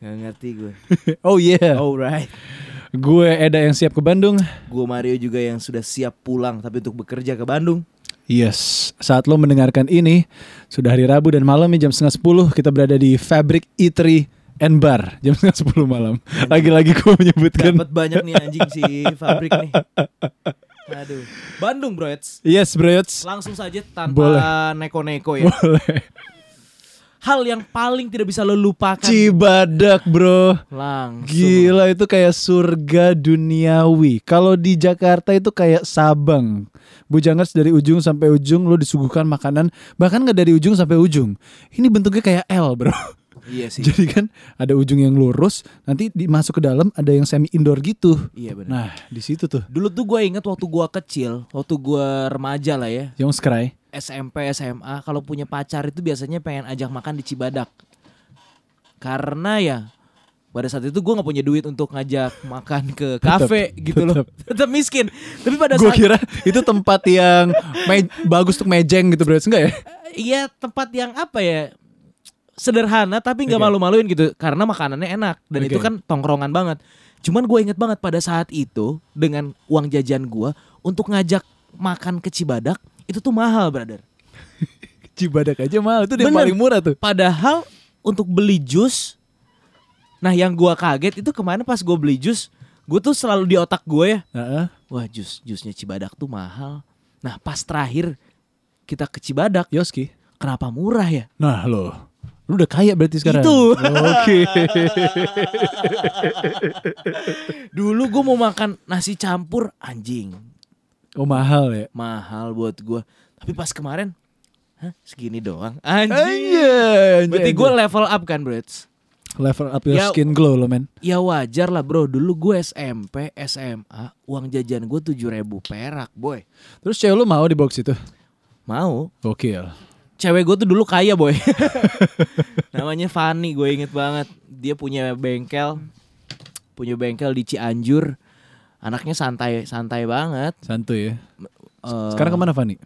Gak ngerti gue. oh yeah. Alright. Gue Eda yang siap ke Bandung. Gue Mario juga yang sudah siap pulang tapi untuk bekerja ke Bandung. Yes, saat lo mendengarkan ini sudah hari Rabu dan malam jam setengah sepuluh kita berada di Fabric Eatery and Bar jam setengah sepuluh malam. Lagi-lagi gue menyebutkan. Dapat banyak nih anjing si Fabrik nih. Aduh. Bandung bro Yes bro Yots. Langsung saja tanpa neko-neko ya. Boleh. Hal yang paling tidak bisa lo lupakan. Cibadak bro. Langsung. Gila itu kayak surga duniawi. Kalau di Jakarta itu kayak Sabang. Bujangers dari ujung sampai ujung lo disuguhkan makanan bahkan nggak dari ujung sampai ujung. Ini bentuknya kayak L bro. Iya sih. Jadi kan ada ujung yang lurus, nanti dimasuk ke dalam ada yang semi indoor gitu. Iya benar. Nah di situ tuh Dulu tuh gue inget waktu gue kecil, waktu gue remaja lah ya, yang skry. SMP, SMA, kalau punya pacar itu biasanya pengen ajak makan di Cibadak. Karena ya pada saat itu gue nggak punya duit untuk ngajak makan ke kafe gitu loh. Tetap miskin. Tapi pada Gue saat kira itu tempat yang me- bagus untuk mejeng gitu bro, enggak ya? iya tempat yang apa ya sederhana tapi nggak Oke. malu-maluin gitu karena makanannya enak dan itu Oke. kan tongkrongan banget. Cuman gue inget banget pada saat itu dengan uang jajan gue untuk ngajak makan ke Cibadak itu tuh mahal brother. Cibadak aja mahal itu yang paling murah tuh. Padahal untuk beli jus, nah yang gua kaget itu kemarin pas gue beli jus, gue tuh selalu di otak gue ya, Heeh. wah jus jusnya Cibadak tuh mahal. Nah pas terakhir kita ke Cibadak, Yoski. kenapa murah ya? Nah lo, lu udah kaya berarti sekarang. Itu. Oke. Dulu gue mau makan nasi campur anjing, oh mahal ya. mahal buat gue. Tapi pas kemarin, hah segini doang, anjing. Berarti gue level up kan, Brits? level up your Ya- skin glow lo men. Ya wajar lah bro, dulu gue SMP, SMA, uang jajan gue tujuh ribu perak boy. Terus cewek lu mau di box itu? Mau? Gokil. Cewek gue tuh dulu kaya boy. Namanya Fanny, gue inget banget. Dia punya bengkel, punya bengkel di Cianjur. Anaknya santai, santai banget. Santuy ya. Eh, Sekarang ke mana Fani?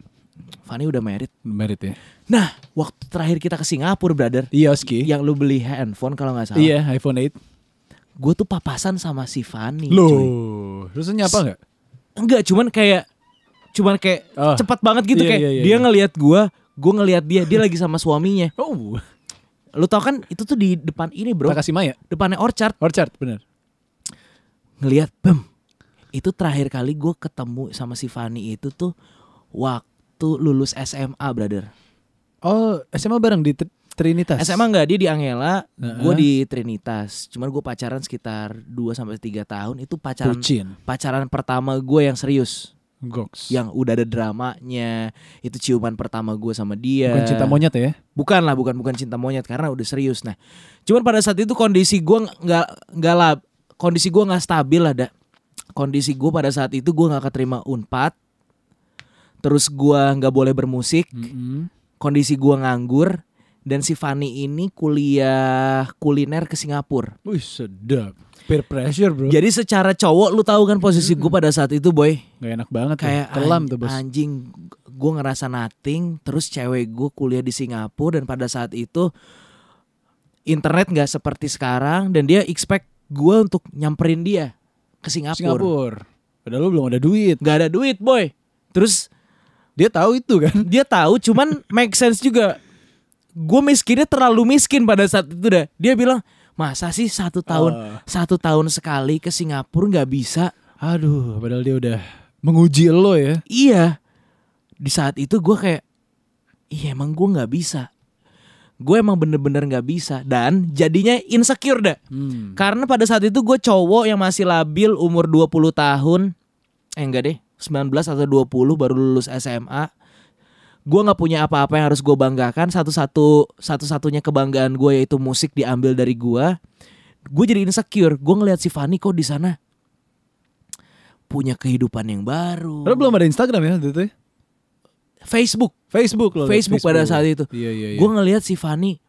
Fanny udah married. Merit ya. Nah, waktu terakhir kita ke Singapura, brother. Iya Oski. Yang lu beli handphone kalau nggak salah. Iya iPhone 8. Gue tuh papasan sama si cuy. Loh, terus nyapa nggak? Enggak, cuman kayak cuman kayak Oh. cepat banget gitu Iya, kayak iya, iya, dia iya. ngelihat gua, gua ngelihat dia, dia lagi sama suaminya. Oh, Lu tau kan itu tuh di depan ini, Bro. Takasih Maya. Depannya Orchard. Orchard bener. Ngelihat, bem. Itu terakhir kali gua ketemu sama si Fanny itu tuh waktu lulus SMA, brother. Oh, SMA bareng di Tr- Trinitas. SMA enggak, dia di Angela, gua Heeh. di Trinitas. Cuman gua pacaran sekitar 2 sampai 3 tahun. Itu pacaran Bucin. pacaran pertama gue yang serius. Goks. Yang udah ada dramanya. Itu ciuman pertama gue sama dia. Bukan cinta monyet ya? Bukan lah, bukan bukan cinta monyet karena udah serius. Nah, cuman pada saat itu kondisi gue nggak nggak lah, kondisi gue nggak stabil lah, dak. Kondisi gue pada saat itu gue nggak keterima unpad. Terus gue nggak boleh bermusik. Mm-mm. Kondisi gue nganggur. Dan si Fanny ini kuliah kuliner ke Singapura. Wih sedap. Peer pressure bro. Jadi secara cowok lu tahu kan posisi gue pada saat itu boy. Gak enak banget Kayak tuh. Kelam tuh bos. anjing gue ngerasa nothing. Terus cewek gue kuliah di Singapura dan pada saat itu internet nggak seperti sekarang dan dia expect gue untuk nyamperin dia ke Singapura. Singapura. Padahal lu belum ada duit. Gak ada duit boy. Terus Dia tahu itu kan. dia tahu cuman make sense juga. Gue miskinnya terlalu miskin pada saat itu dah. Dia bilang masa sih satu tahun Ah. satu tahun sekali ke Singapura nggak bisa. Aduh, padahal dia udah menguji lo ya. Iya. Di saat itu gue kayak, iya emang gue nggak bisa. Gue emang bener-bener nggak bisa dan jadinya insecure dah. Hmm. Karena pada saat itu gue cowok yang masih labil umur 20 tahun. Eh enggak deh, 19 atau 20 baru lulus SMA. Gue nggak punya apa-apa yang harus gue banggakan. Satu-satu satu-satunya kebanggaan gue yaitu musik diambil dari gue. Gue jadi insecure. Gue ngeliat si Fanny kok di sana punya kehidupan yang baru. Padahal belum ada Instagram ya waktu itu ya? Facebook. Facebook loh. Facebook pada saat itu. Iya iya iya. Gue ngelihat si Fanny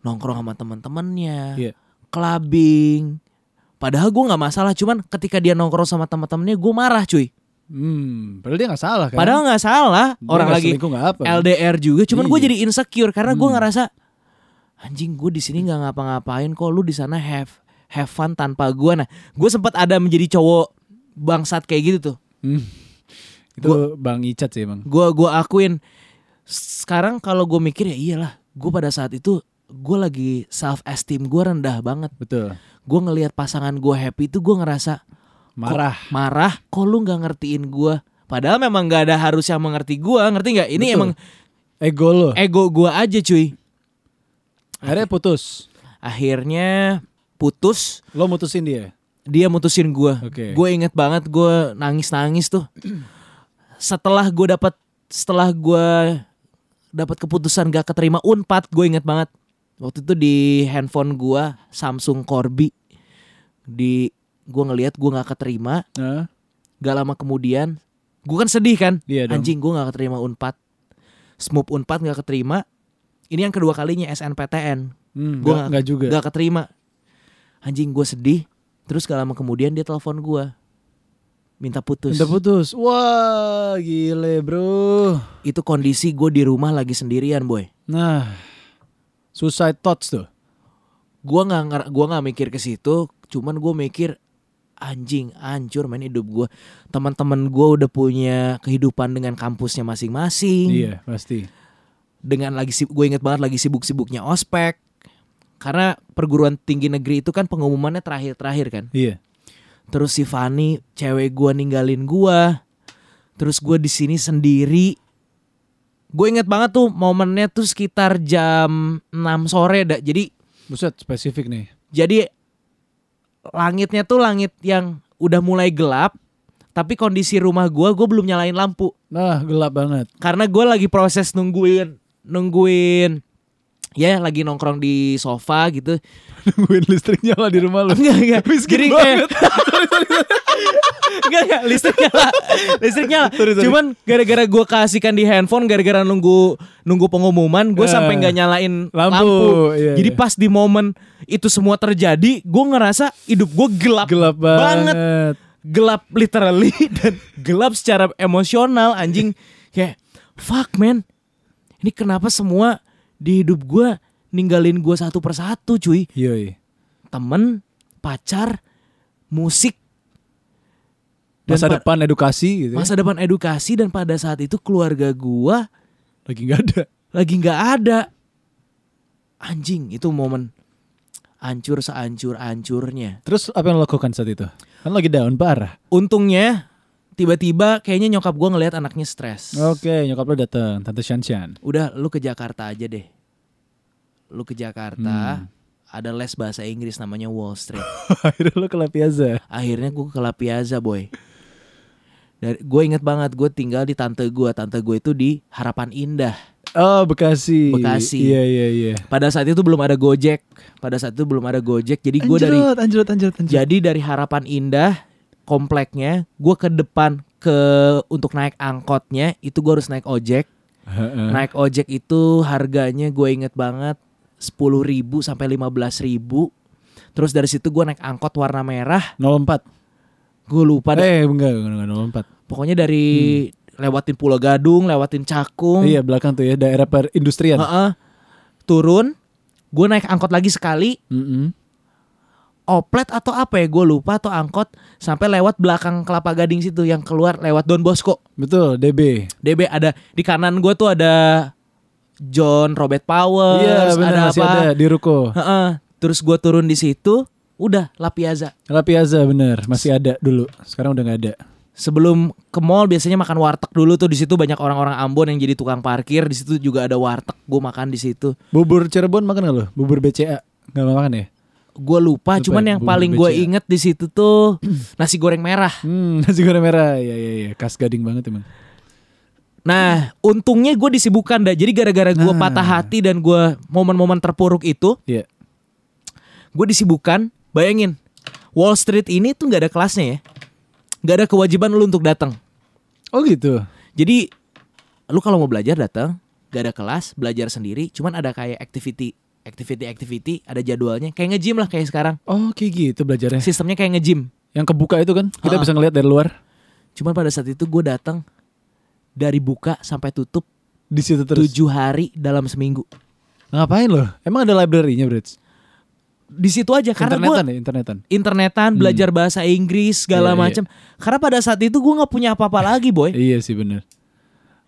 nongkrong sama teman-temannya, Iya. clubbing. Padahal gue nggak masalah, cuman ketika dia nongkrong sama teman-temannya, gue marah cuy. Hmm, padahal dia gak salah kan? Padahal nggak salah, Dia orang lagi apa. LDR juga, cuman gue Iya. jadi insecure karena gue Hmm. ngerasa anjing gue di sini nggak ngapa-ngapain kok lu di sana have have fun tanpa gue nah gue sempat ada menjadi cowok bangsat kayak gitu tuh Hmm. Itu Bang Icat sih emang. gue gua akuin sekarang kalau gue mikir ya iyalah gue pada saat itu gue lagi self esteem gue rendah banget Betul. gue ngelihat pasangan gue happy itu gue ngerasa Marah. kok marah kok lu nggak ngertiin gue padahal memang nggak ada harus yang mengerti gue ngerti nggak ini Betul. emang Ego lo. ego gue aja cuy Akhirnya putus. akhirnya putus Lo mutusin dia. dia mutusin gue Oke. gue inget banget gue nangis nangis tuh setelah gue dapat setelah gue dapat keputusan gak keterima unpad gue inget banget. Waktu itu di handphone gue Samsung Corby. Di gue ngelihat gue nggak keterima. Nah, gak lama kemudian gue kan sedih kan? Dong. anjing gue nggak keterima unpad. Smoop unpad nggak keterima. Ini yang kedua kalinya SNPTN hmm, Gua nggak- nggak juga. Gak keterima. Anjing gue sedih. Terus gak lama kemudian dia telepon gue Minta putus Udah putus. Wah, gile bro. Itu kondisi gue di rumah lagi sendirian boy Nah, suicide thoughts tuh. Gue gak, nger- gua nggak mikir ke situ Cuman gue mikir Anjing hancur main hidup gue Teman-teman gue udah punya kehidupan dengan kampusnya masing-masing Iya, pasti. Dengan lagi gue inget banget lagi sibuk-sibuknya ospek Karena perguruan tinggi negeri itu kan pengumumannya terakhir-terakhir kan Iya. Terus si Fanny cewek gua ninggalin gua. Terus gua di sini sendiri. Gue inget banget tuh momennya tuh sekitar jam 6 sore dah. Jadi Buset, spesifik nih. jadi langitnya tuh langit yang udah mulai gelap. Tapi kondisi rumah gua gue belum nyalain lampu Nah, gelap banget. karena gua lagi proses nungguin nungguin ya lagi nongkrong di sofa gitu Nungguin listrik nyala di rumah lo. Enggak, enggak. Miskin Jadi banget. enggak, enggak. Listrik nyala. Listrik nyala. Sorry, sorry. Cuman gara-gara gue kasihkan di handphone, gara-gara nunggu nunggu pengumuman, gue Eh, sampai nggak nyalain lampu. lampu. Iya, Jadi iya. pas di momen itu semua terjadi, gue ngerasa hidup gue gelap, Gelap banget. Gelap literally dan gelap secara emosional anjing. Kayak fuck man. Ini kenapa semua di hidup gue ninggalin gue satu persatu cuy Yoi. temen, pacar, musik, dan Masa pa- depan edukasi gitu. ya. masa depan edukasi dan pada saat itu keluarga gua Lagi nggak ada. lagi nggak ada. Anjing itu momen hancur sehancur-hancurnya. Terus apa yang lo lakukan saat itu? Kan lagi down parah. Untungnya tiba-tiba kayaknya nyokap gua ngelihat anaknya stres. Oke, nyokap lo datang, tante Shan Shan. Udah lu ke Jakarta aja deh. Lu ke Jakarta Hmm. ada les bahasa Inggris namanya Wall Street. Akhirnya lo ke La Piazza. akhirnya gue ke La Piazza boy dari gue inget banget gue tinggal di tante gue tante gue itu di Harapan Indah Oh, Bekasi. Bekasi. Iya, iya, iya. pada saat itu belum ada Gojek pada saat itu belum ada Gojek jadi gue dari anjrot, anjrot, anjrot. jadi dari Harapan Indah kompleknya gue ke depan ke untuk naik angkotnya itu gue harus naik ojek. Naik ojek itu harganya gue inget banget sepuluh ribu sampai lima belas ribu. Terus dari situ gue naik angkot warna merah. 04. gue lupa deh. Eh, enggak, enggak, enggak 04. Pokoknya dari lewatin Pulau Gadung, lewatin Cakung, Iya, belakang tuh ya, daerah perindustrian. heeh, turun, gue naik angkot lagi sekali, Mm-mm. Oplet atau apa ya, gue lupa atau angkot sampai lewat belakang Kelapa Gading situ yang keluar lewat Don Bosco. Betul, DB. DB ada di kanan gue tuh ada John Robert Powers, Iya, ada apa? ada di ruko. Heeh. Terus gue turun di situ, udah La Piazza. La Piazza bener, masih ada dulu. Sekarang udah nggak ada. Sebelum ke mall biasanya makan warteg dulu tuh di situ banyak orang-orang Ambon yang jadi tukang parkir di situ juga ada warteg gue makan di situ Bubur Cirebon makan gak lo? Bubur BCA nggak makan ya? Gue lupa Lupa cuman ya, yang bumbu paling gue BCA. inget di situ tuh nasi goreng merah Hmm, nasi goreng merah. Iya, iya, iya. Khas gading banget emang. nah untungnya gue disibukkan dah jadi gara-gara gue Nah. patah hati dan gue momen-momen terpuruk itu Iya. gue disibukkan bayangin Wall Street ini tuh nggak ada kelasnya ya nggak ada kewajiban lu untuk datang Oh gitu. jadi lu kalau mau belajar datang gak ada kelas belajar sendiri cuman ada kayak activity activity activity ada jadwalnya kayak nge-gym lah kayak sekarang Oh kayak gitu belajarnya. sistemnya kayak nge-gym Yang kebuka itu kan kita Ah. bisa ngeliat dari luar. cuman pada saat itu gue datang dari buka sampai tutup Di situ terus. tujuh hari dalam seminggu Ngapain lo? Emang ada library-nya, Brits? Di situ aja karena Internetan ya, internetan. internetan belajar bahasa Inggris segala iya. macam. Karena pada saat itu gue nggak punya apa-apa lagi, boy. Iya sih bener.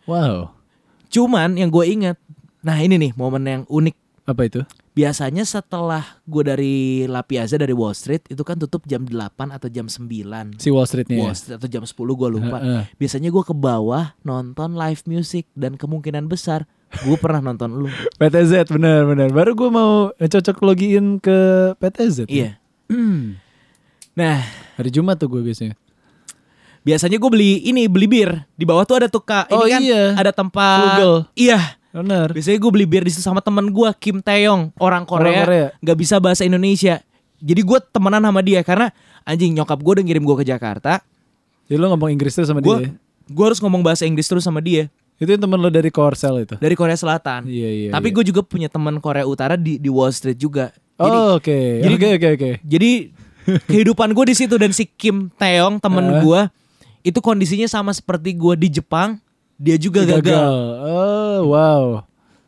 Wow. Cuman yang gue ingat, nah ini nih momen yang unik. Apa itu? Biasanya setelah gue dari La Piazza dari Wall Street itu kan tutup jam 8 atau jam 9 Si Wall Street-nya Wall ya? Street atau jam 10 gue lupa. Heeh. Biasanya gue ke bawah nonton live music dan kemungkinan besar gue pernah nonton lu. PTZ bener bener. Baru gue mau cocok login ke PTZ. Iya. Nah, Hari Jumat tuh gue biasanya. biasanya gue beli ini beli bir di bawah tuh ada tukang ini Oh, kan iya. ada tempat Flugel. iya Bener. biasanya gue beli bir di situ sama temen gue Kim Taeyong orang Korea Korea. nggak bisa bahasa Indonesia jadi gue temenan sama dia karena anjing nyokap gue udah ngirim gue ke Jakarta Jadi lo ngomong Inggris terus sama gue dia. gue harus ngomong bahasa Inggris terus sama dia Itu yang temen lo dari Korsel itu. dari Korea Selatan Iya iya. tapi iya. gue juga punya teman Korea Utara di di Wall Street juga jadi Oh oke. jadi- Oke oke oke. jadi kehidupan gue di situ dan si Kim Taeyong temen Ah. gue itu kondisinya sama seperti gue di Jepang dia juga gagal. Oh wow.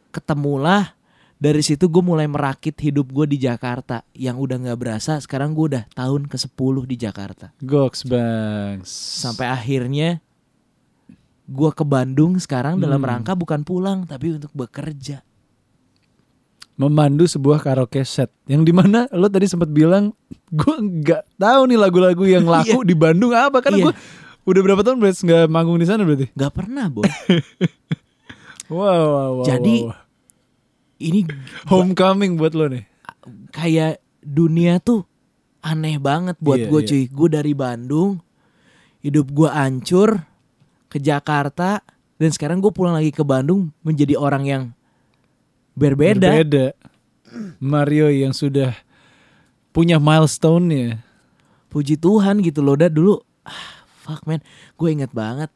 ketemulah dari situ gue mulai merakit hidup gue di Jakarta yang udah nggak berasa sekarang gue udah tahun ke 10 di Jakarta Goks bang. sampai akhirnya gue ke Bandung sekarang dalam Hmm. rangka bukan pulang tapi untuk bekerja memandu sebuah karaoke set yang di mana lo tadi sempat bilang gue nggak tahu nih lagu-lagu yang laku di Bandung apa karena Iya. gue udah berapa tahun berarti nggak manggung di sana berarti? Nggak pernah boy wow, wow, wow Jadi- wow. ini homecoming buat lo nih? Kayak dunia tuh aneh banget buat Iya, gue iya. cuy. Gue dari Bandung hidup gue hancur ke Jakarta dan sekarang gue pulang lagi ke Bandung menjadi orang yang berbeda. Berbeda. Mario yang sudah punya milestone-nya. Puji Tuhan gitu loh dah dulu ah, fuck man gue inget banget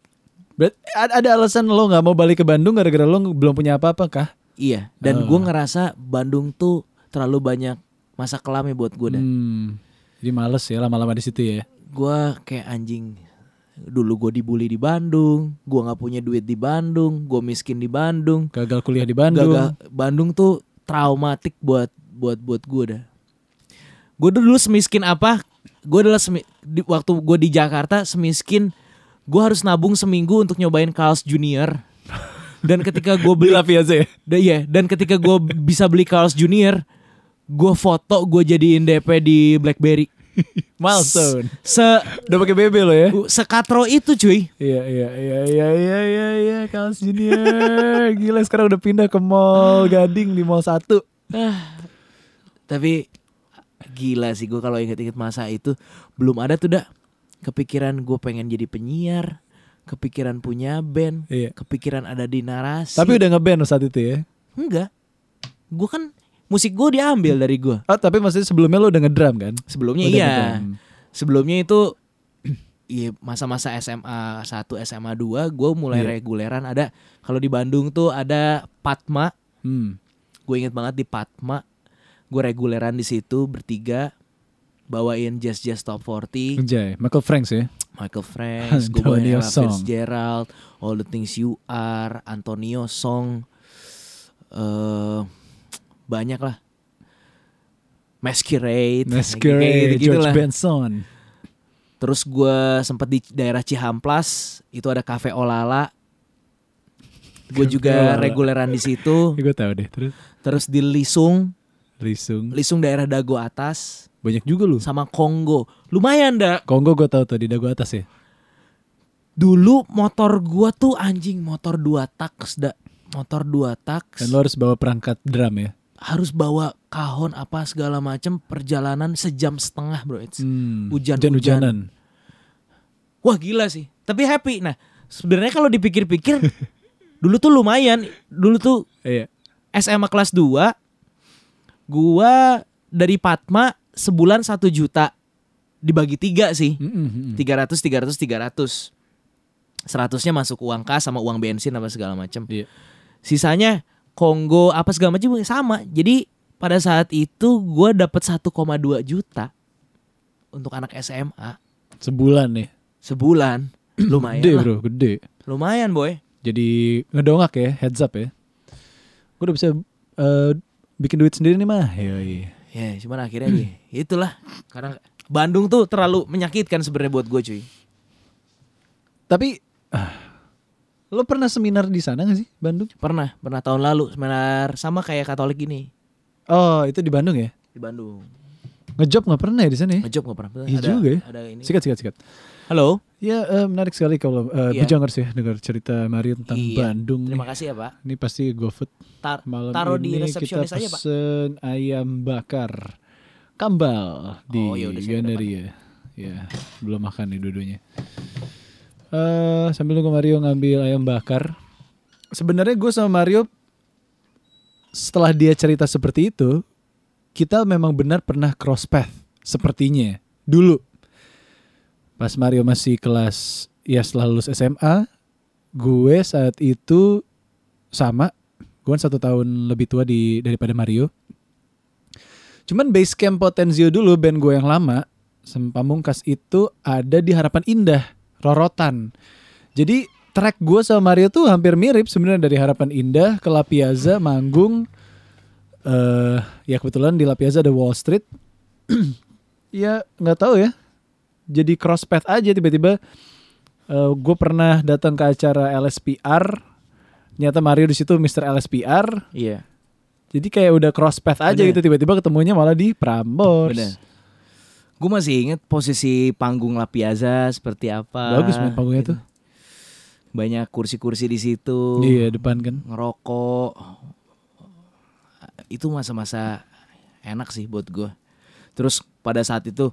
Berarti ada, alasan lo nggak mau balik ke Bandung gara-gara lo belum punya apa-apa kah? iya dan Oh. gue ngerasa Bandung tuh terlalu banyak masa kelam ya buat gue dah Hmm, jadi males ya lama-lama di situ ya. gue kayak anjing dulu gue dibully di Bandung gue nggak punya duit di Bandung gue miskin di Bandung Gagal kuliah di Bandung. Gagal Bandung tuh traumatik buat buat buat gue dah gue dulu semiskin apa gue adalah semi- di, waktu gue di Jakarta semiskin gue harus nabung seminggu untuk nyobain Carl's Junior dan ketika gue Beli Piazza ya? Da- iya, dan ketika gue bisa beli Carl's Junior, gue foto gue jadiin DP di BlackBerry. Milestone. Se Udah pakai BB lo ya? sekatro itu cuy. Iya iya iya iya iya iya iya Kaos Junior. Gila sekarang udah pindah ke Mall Gading di Mall 1. Tapi gila sih gue kalau inget-inget masa itu belum ada tuh dah kepikiran gue pengen jadi penyiar, kepikiran punya band, Iya. kepikiran ada di narasi. Tapi udah ngeband saat itu ya. enggak. Gue kan musik gue diambil dari gue. Oh, tapi maksudnya sebelumnya lo udah ngedrum kan? Sebelumnya Udah iya. ngedrum. Sebelumnya itu Iya masa-masa SMA 1 SMA 2 gue mulai Iya. reguleran ada kalau di Bandung tuh ada Patma Hmm. gue inget banget di Patma gue reguleran di situ bertiga bawain jazz jazz top 40 Anjay, Michael Franks ya. Michael Franks gue bawain Ella Song. Fitzgerald All the Things You Are Antonio Song eh banyak lah Masquerade Masquerade, gitu-gitu George lah. Benson. Terus gue sempet di daerah Cihamplas itu ada Cafe Olala. Gue juga Olala. reguleran di situ. Ya, gue tahu deh. Terus Terus di Lisung, Risung. Lisung daerah Dago atas Banyak juga lu. sama Kongo. Lumayan dah. Kongo gue tahu tuh di dagu atas ya. Dulu motor gua tuh anjing motor dua taks dah. Motor dua taks. Dan lo harus bawa perangkat drum ya. harus bawa kahon apa segala macam perjalanan sejam setengah bro. It's Hmm. hujan Hujan-hujanan. Wah gila sih. Tapi happy. Nah sebenarnya kalau dipikir-pikir dulu tuh lumayan. Dulu tuh Iya. SMA kelas 2 gua dari Patma sebulan satu juta dibagi tiga sih. Mm-mm, mm-mm. 300 300 300. Seratusnya masuk uang kas sama uang bensin apa segala macam. Iya. Sisanya Kongo apa segala macam sama. Jadi pada saat itu gua dapat 1,2 juta untuk anak SMA Sebulan nih. sebulan. Lumayan Gede lah. bro, gede. Lumayan boy. Jadi ngedongak ya, heads up ya. Gue udah bisa eh, bikin duit sendiri nih mah. Yoi. Ya, cuman akhirnya nih, itulah karena Bandung tuh terlalu menyakitkan sebenarnya buat gue cuy. Tapi ah, lo pernah seminar di sana gak sih Bandung? Pernah, pernah tahun lalu seminar sama kayak Katolik ini Oh itu di Bandung ya? di Bandung. Ngejob nggak pernah ya di sana ya? Ngejob nggak pernah. Iya ada, juga ya. Ada ini. Sikat sikat sikat. Halo. Ya eh, menarik sekali kalau uh, Iya. Bujangers ya dengar cerita Mario tentang Iya. Bandung. Terima kasih ya Pak. Ini pasti GoFood Tar malam taruh ini di resepsionis kita aja Pak. pesen ayam bakar kambal di Oh, ya Gandaria. Ya, belum makan nih dudunya. Eh sambil nunggu Mario ngambil ayam bakar. Sebenarnya gue sama Mario setelah dia cerita seperti itu, kita memang benar pernah cross path sepertinya dulu. Pas Mario masih kelas ya setelah lulus SMA, gue saat itu sama, gue kan satu tahun lebih tua di daripada Mario. Cuman base camp Potenzio dulu band gue yang lama, Sem Pamungkas itu ada di Harapan Indah, Rorotan. Jadi track gue sama Mario tuh hampir mirip sebenarnya dari Harapan Indah ke La Piazza manggung. eh ya kebetulan di La Piazza ada Wall Street. ya nggak tahu ya. Jadi cross path aja tiba-tiba. gue pernah datang ke acara LSPR. Nyata Mario di situ Mr. LSPR. Iya. Jadi kayak udah cross path aja Bener. gitu tiba-tiba ketemunya malah di Prambors. Bener. Gue masih inget posisi panggung La Piazza seperti apa. Bagus main panggungnya gitu. tuh. Banyak kursi-kursi di situ. Iya depan kan. Ngerokok. Itu masa-masa enak sih buat gue. Terus pada saat itu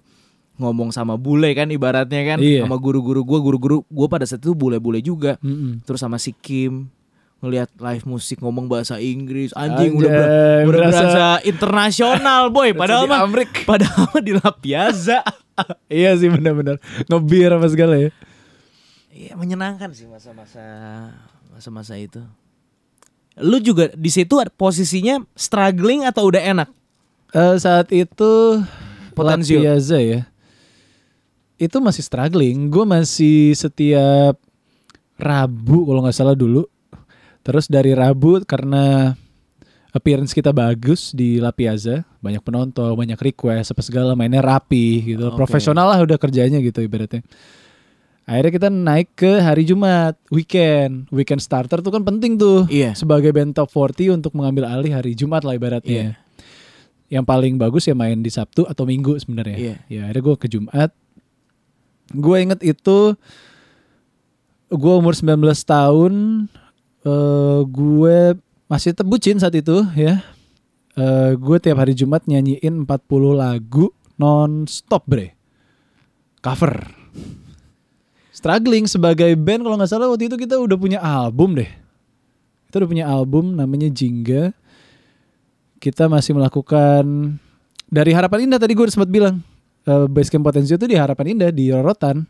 ngomong sama bule kan ibaratnya kan Iya. sama guru-guru gue guru-guru gue pada saat itu bule-bule juga Mm-mm. terus sama si Kim ngelihat live musik ngomong bahasa Inggris anjing udah, Anjay, ber- udah berasa- berasa internasional boy padahal mah padahal mah di La Piazza iya sih benar-benar ngebir apa segala ya. Iya menyenangkan sih masa-masa masa-masa itu. Lu juga di situ posisinya struggling atau udah enak? Eh, saat itu Piazza ya. Itu masih struggling. Gue masih setiap Rabu kalau nggak salah dulu. Terus dari Rabu karena appearance kita bagus di La Piazza, banyak penonton, banyak request, apa segala mainnya rapi gitu. Oke. Profesional lah udah kerjanya gitu ibaratnya. Akhirnya kita naik ke hari Jumat, weekend. Weekend starter tuh kan penting tuh. Iya. Sebagai band top 40 untuk mengambil alih hari Jumat lah ibaratnya. Yang paling bagus ya main di Sabtu atau Minggu sebenarnya. Iya. Ya akhirnya gue ke Jumat. Gue inget itu gue umur 19 tahun. eh gue masih tetap bucin saat itu ya. Eh gue tiap hari Jumat nyanyiin 40 lagu non stop bre. Cover. Struggling sebagai band kalau nggak salah waktu itu kita udah punya album deh. Kita udah punya album namanya Jingga. Kita masih melakukan dari Harapan Indah tadi gue sempat bilang eh, Basecamp Potensio itu di Harapan Indah di Rorotan.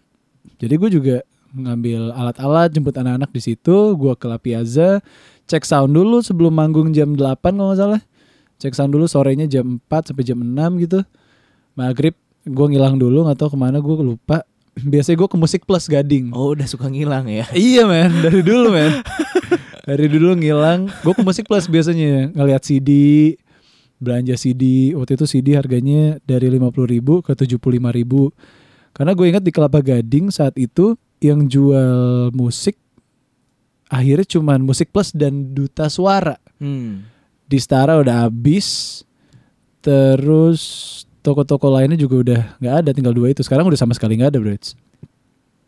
Jadi gue juga ngambil alat-alat jemput anak-anak di situ. Gue ke La Piazza, cek sound dulu sebelum manggung jam 8 kalau nggak salah. Cek sound dulu sorenya jam 4 sampai jam 6 gitu. Maghrib gue ngilang dulu nggak tahu ke mana gue lupa. Biasanya gue ke musik plus gading. Oh udah suka ngilang ya? Iya men, dari dulu men. dari dulu ngilang. Gue ke musik plus biasanya ngeliat CD, belanja CD. Waktu itu CD harganya dari 50.000 ribu ke 75.000 ribu. Karena gue ingat di Kelapa Gading saat itu yang jual musik akhirnya cuman musik plus dan duta suara. Hmm. Di Stara udah habis. Terus toko-toko lainnya juga udah nggak ada, tinggal dua itu. Sekarang udah sama sekali nggak ada, bro.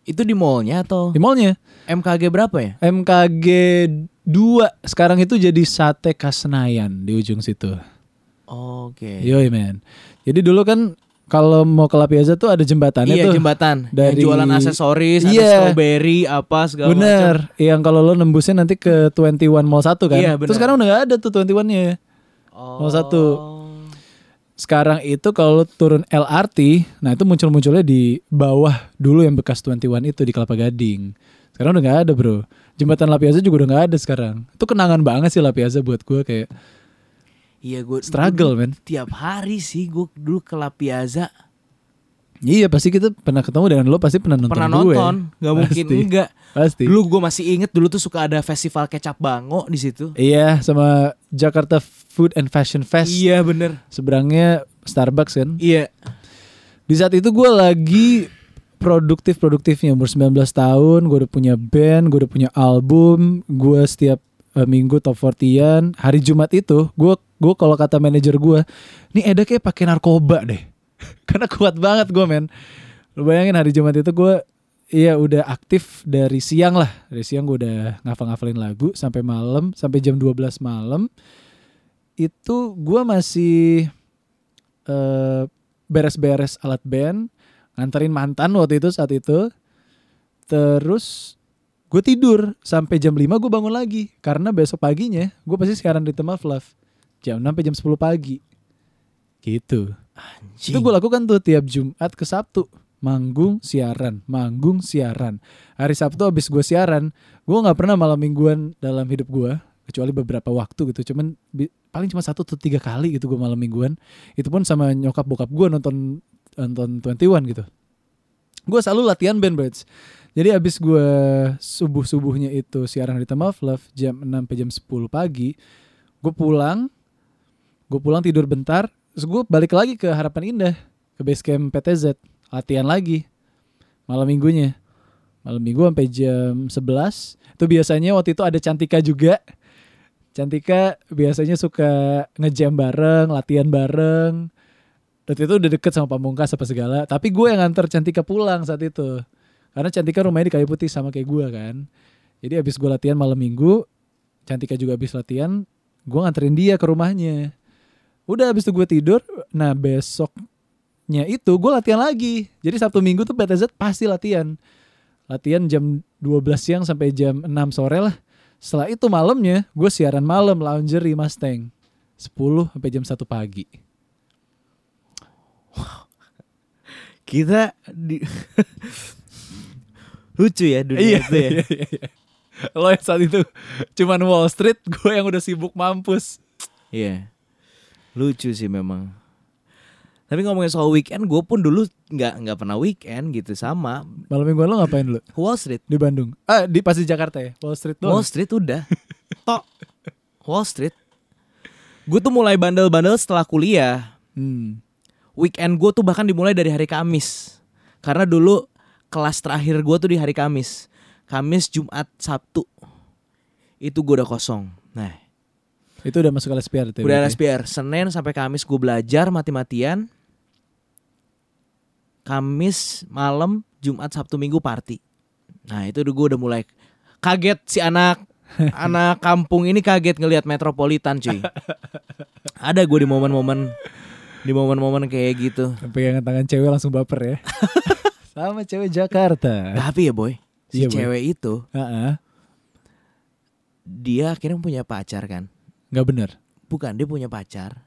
Itu di mallnya atau Di mallnya. MKG berapa ya? MKG 2 sekarang itu jadi sate Kasenayan di ujung situ. Oke. Yoi men. Jadi dulu kan kalau mau ke La Piazza tuh ada jembatannya Iya tuh. jembatan dari- Yang jualan aksesoris, ada Iya. strawberry apa segala macam. Bener. Yang kalau lo nembusnya nanti ke 21 Mall 1 kan. Iya, bener. Terus sekarang udah gak ada tuh 21-nya. Oh. Mall satu. Sekarang itu kalau lo turun LRT, nah itu muncul-munculnya di bawah dulu yang bekas 21 itu di Kelapa Gading. Sekarang udah gak ada bro. Jembatan La Piazza juga udah gak ada sekarang. Itu kenangan banget sih La Piazza buat gue kayak Iya gue struggle men. tiap hari sih gue dulu ke La Piazza. Iya pasti kita pernah ketemu dan lo pasti pernah nonton Pernah gue. nonton, nggak mungkin enggak. Pasti. Dulu gue masih inget dulu tuh suka ada festival kecap bango di situ. Iya sama Jakarta Food and Fashion Fest. Iya bener. Seberangnya Starbucks kan. Iya. Di saat itu gue lagi produktif-produktifnya umur 19 tahun, gue udah punya band, gue udah punya album, gue setiap eh, minggu top 40-an. Hari Jumat itu, gue gue kalau kata manajer gue, nih Eda kayak pakai narkoba deh. Karena kuat banget gue men. Lu bayangin hari Jumat itu gue Iya udah aktif dari siang lah Dari siang gue udah ngafal-ngafalin lagu Sampai malam Sampai jam 12 malam Itu gue masih eh, Beres-beres alat band Nganterin mantan waktu itu saat itu Terus Gue tidur Sampai jam 5 gue bangun lagi. Karena besok paginya Gue pasti siaran di Tema Fluff Jam 6 sampai jam 10 pagi. Gitu. Itu gue lakukan tuh tiap Jumat ke Sabtu. Manggung siaran manggung siaran. Hari Sabtu abis gue siaran gue nggak pernah malam mingguan dalam hidup gue kecuali beberapa waktu gitu. Cuman paling cuma satu atau tiga kali gitu gue malam mingguan. Itu pun sama nyokap bokap gue nonton nonton 21 gitu. Gue selalu latihan band Brats jadi abis gue subuh subuhnya itu siaran di Tema Love jam 6 sampai jam 10 pagi gue pulang gue pulang tidur bentar terus gue balik lagi ke Harapan Indah ke base camp PTZ latihan lagi malam minggunya. Malam minggu sampai jam 11 itu biasanya waktu itu ada Cantika juga. Cantika biasanya suka ngejam bareng latihan bareng. Waktu itu udah deket sama Pamungkas apa segala tapi gue yang nganter Cantika pulang saat itu karena Cantika rumahnya di Kayu Putih sama kayak gue kan. Jadi abis gue latihan malam minggu Cantika juga abis latihan gue nganterin dia ke rumahnya. Udah abis itu gue tidur nah besoknya itu gue latihan lagi. Jadi sabtu minggu tuh PTZ pasti latihan. Latihan jam 12 siang sampai jam 6 sore lah. Setelah itu malamnya gue siaran malam Laundry Mustang. 10 sampai jam 1 pagi. Kita di lucu ya dunia itu ya. iya. lo yang saat itu cuman Wall Street gue yang udah sibuk mampus Iya. Lucu sih memang. Tapi ngomongin soal weekend, gue pun dulu nggak nggak pernah weekend gitu sama malam mingguan lo ngapain dulu Wall Street. di Bandung ah di pas di Jakarta ya Wall Street doang Wall Street udah. Tok. Wall Street. Gue tuh mulai bandel-bandel setelah kuliah. hmm. Weekend gue tuh bahkan dimulai dari hari Kamis. Karena dulu kelas terakhir gue tuh di hari Kamis. Kamis, Jumat, Sabtu. Itu gue udah kosong. Nah, itu udah masuk LSPR ya Udah? LSPR Senin sampai Kamis gue belajar mati-matian Kamis malam Jumat Sabtu Minggu party Nah itu gue udah mulai Kaget si anak Anak kampung ini kaget ngelihat metropolitan cuy Ada gue di momen-momen Di momen-momen kayak gitu pegangan tangan cewek langsung baper ya sama cewek Jakarta. Tapi ya boy Si Iya, Boy. cewek itu Heeh. Dia akhirnya punya pacar kan? Nggak bener? Bukan dia punya pacar.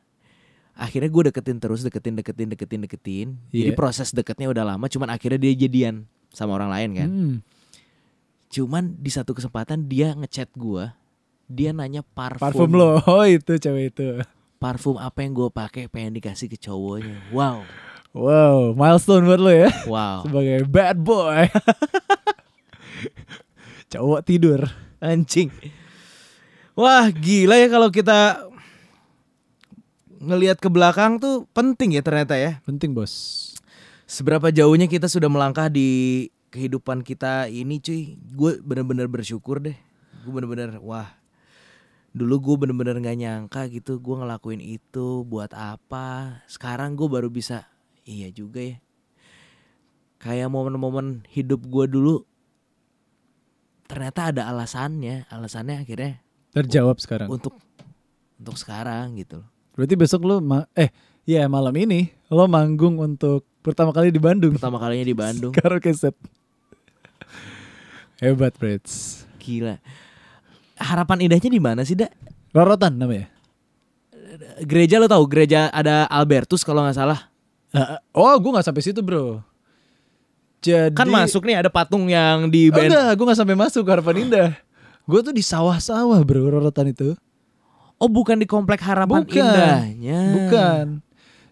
Akhirnya gue deketin terus Deketin, deketin, deketin, deketin. Jadi Iya. proses deketnya udah lama Cuman akhirnya dia jadian Sama orang lain kan? Hmm. Cuman di satu kesempatan dia ngechat gue Dia nanya parfum. Parfum lo. Oh itu cewek itu. Parfum apa yang gue pakai Pengen dikasih ke cowoknya. Wow wow milestone buat lo ya. Wow. Sebagai bad boy. Cowok tidur. Anjing. Wah gila ya kalau kita Ngelihat ke belakang tuh penting ya ternyata ya. Penting bos. Seberapa jauhnya kita sudah melangkah di kehidupan kita ini cuy? Gue bener-bener bersyukur deh. Gue bener-bener wah. Dulu gue bener-bener gak nyangka gitu Gue ngelakuin itu buat apa. Sekarang gue baru bisa Iya juga ya. Kayak momen-momen hidup gue dulu Ternyata ada alasannya. Alasannya akhirnya terjawab sekarang? Untuk untuk sekarang gitu loh. berarti besok lo ma- eh ya malam ini lo manggung untuk pertama kali di Bandung. Pertama kalinya di Bandung. Karaoke set. Hebat Brits. Gila. Harapan indahnya di mana sih dak? Rorotan namanya? Gereja lo tahu gereja ada Albertus kalau nggak salah. Ah, oh gue nggak sampai situ bro jadi Kan masuk nih ada patung yang di Oh, band. enggak gue nggak sampai masuk ke Harapan Indah gue tuh di sawah-sawah bro Rorotan itu Oh bukan di komplek harapan Bukan. indahnya. Bukan.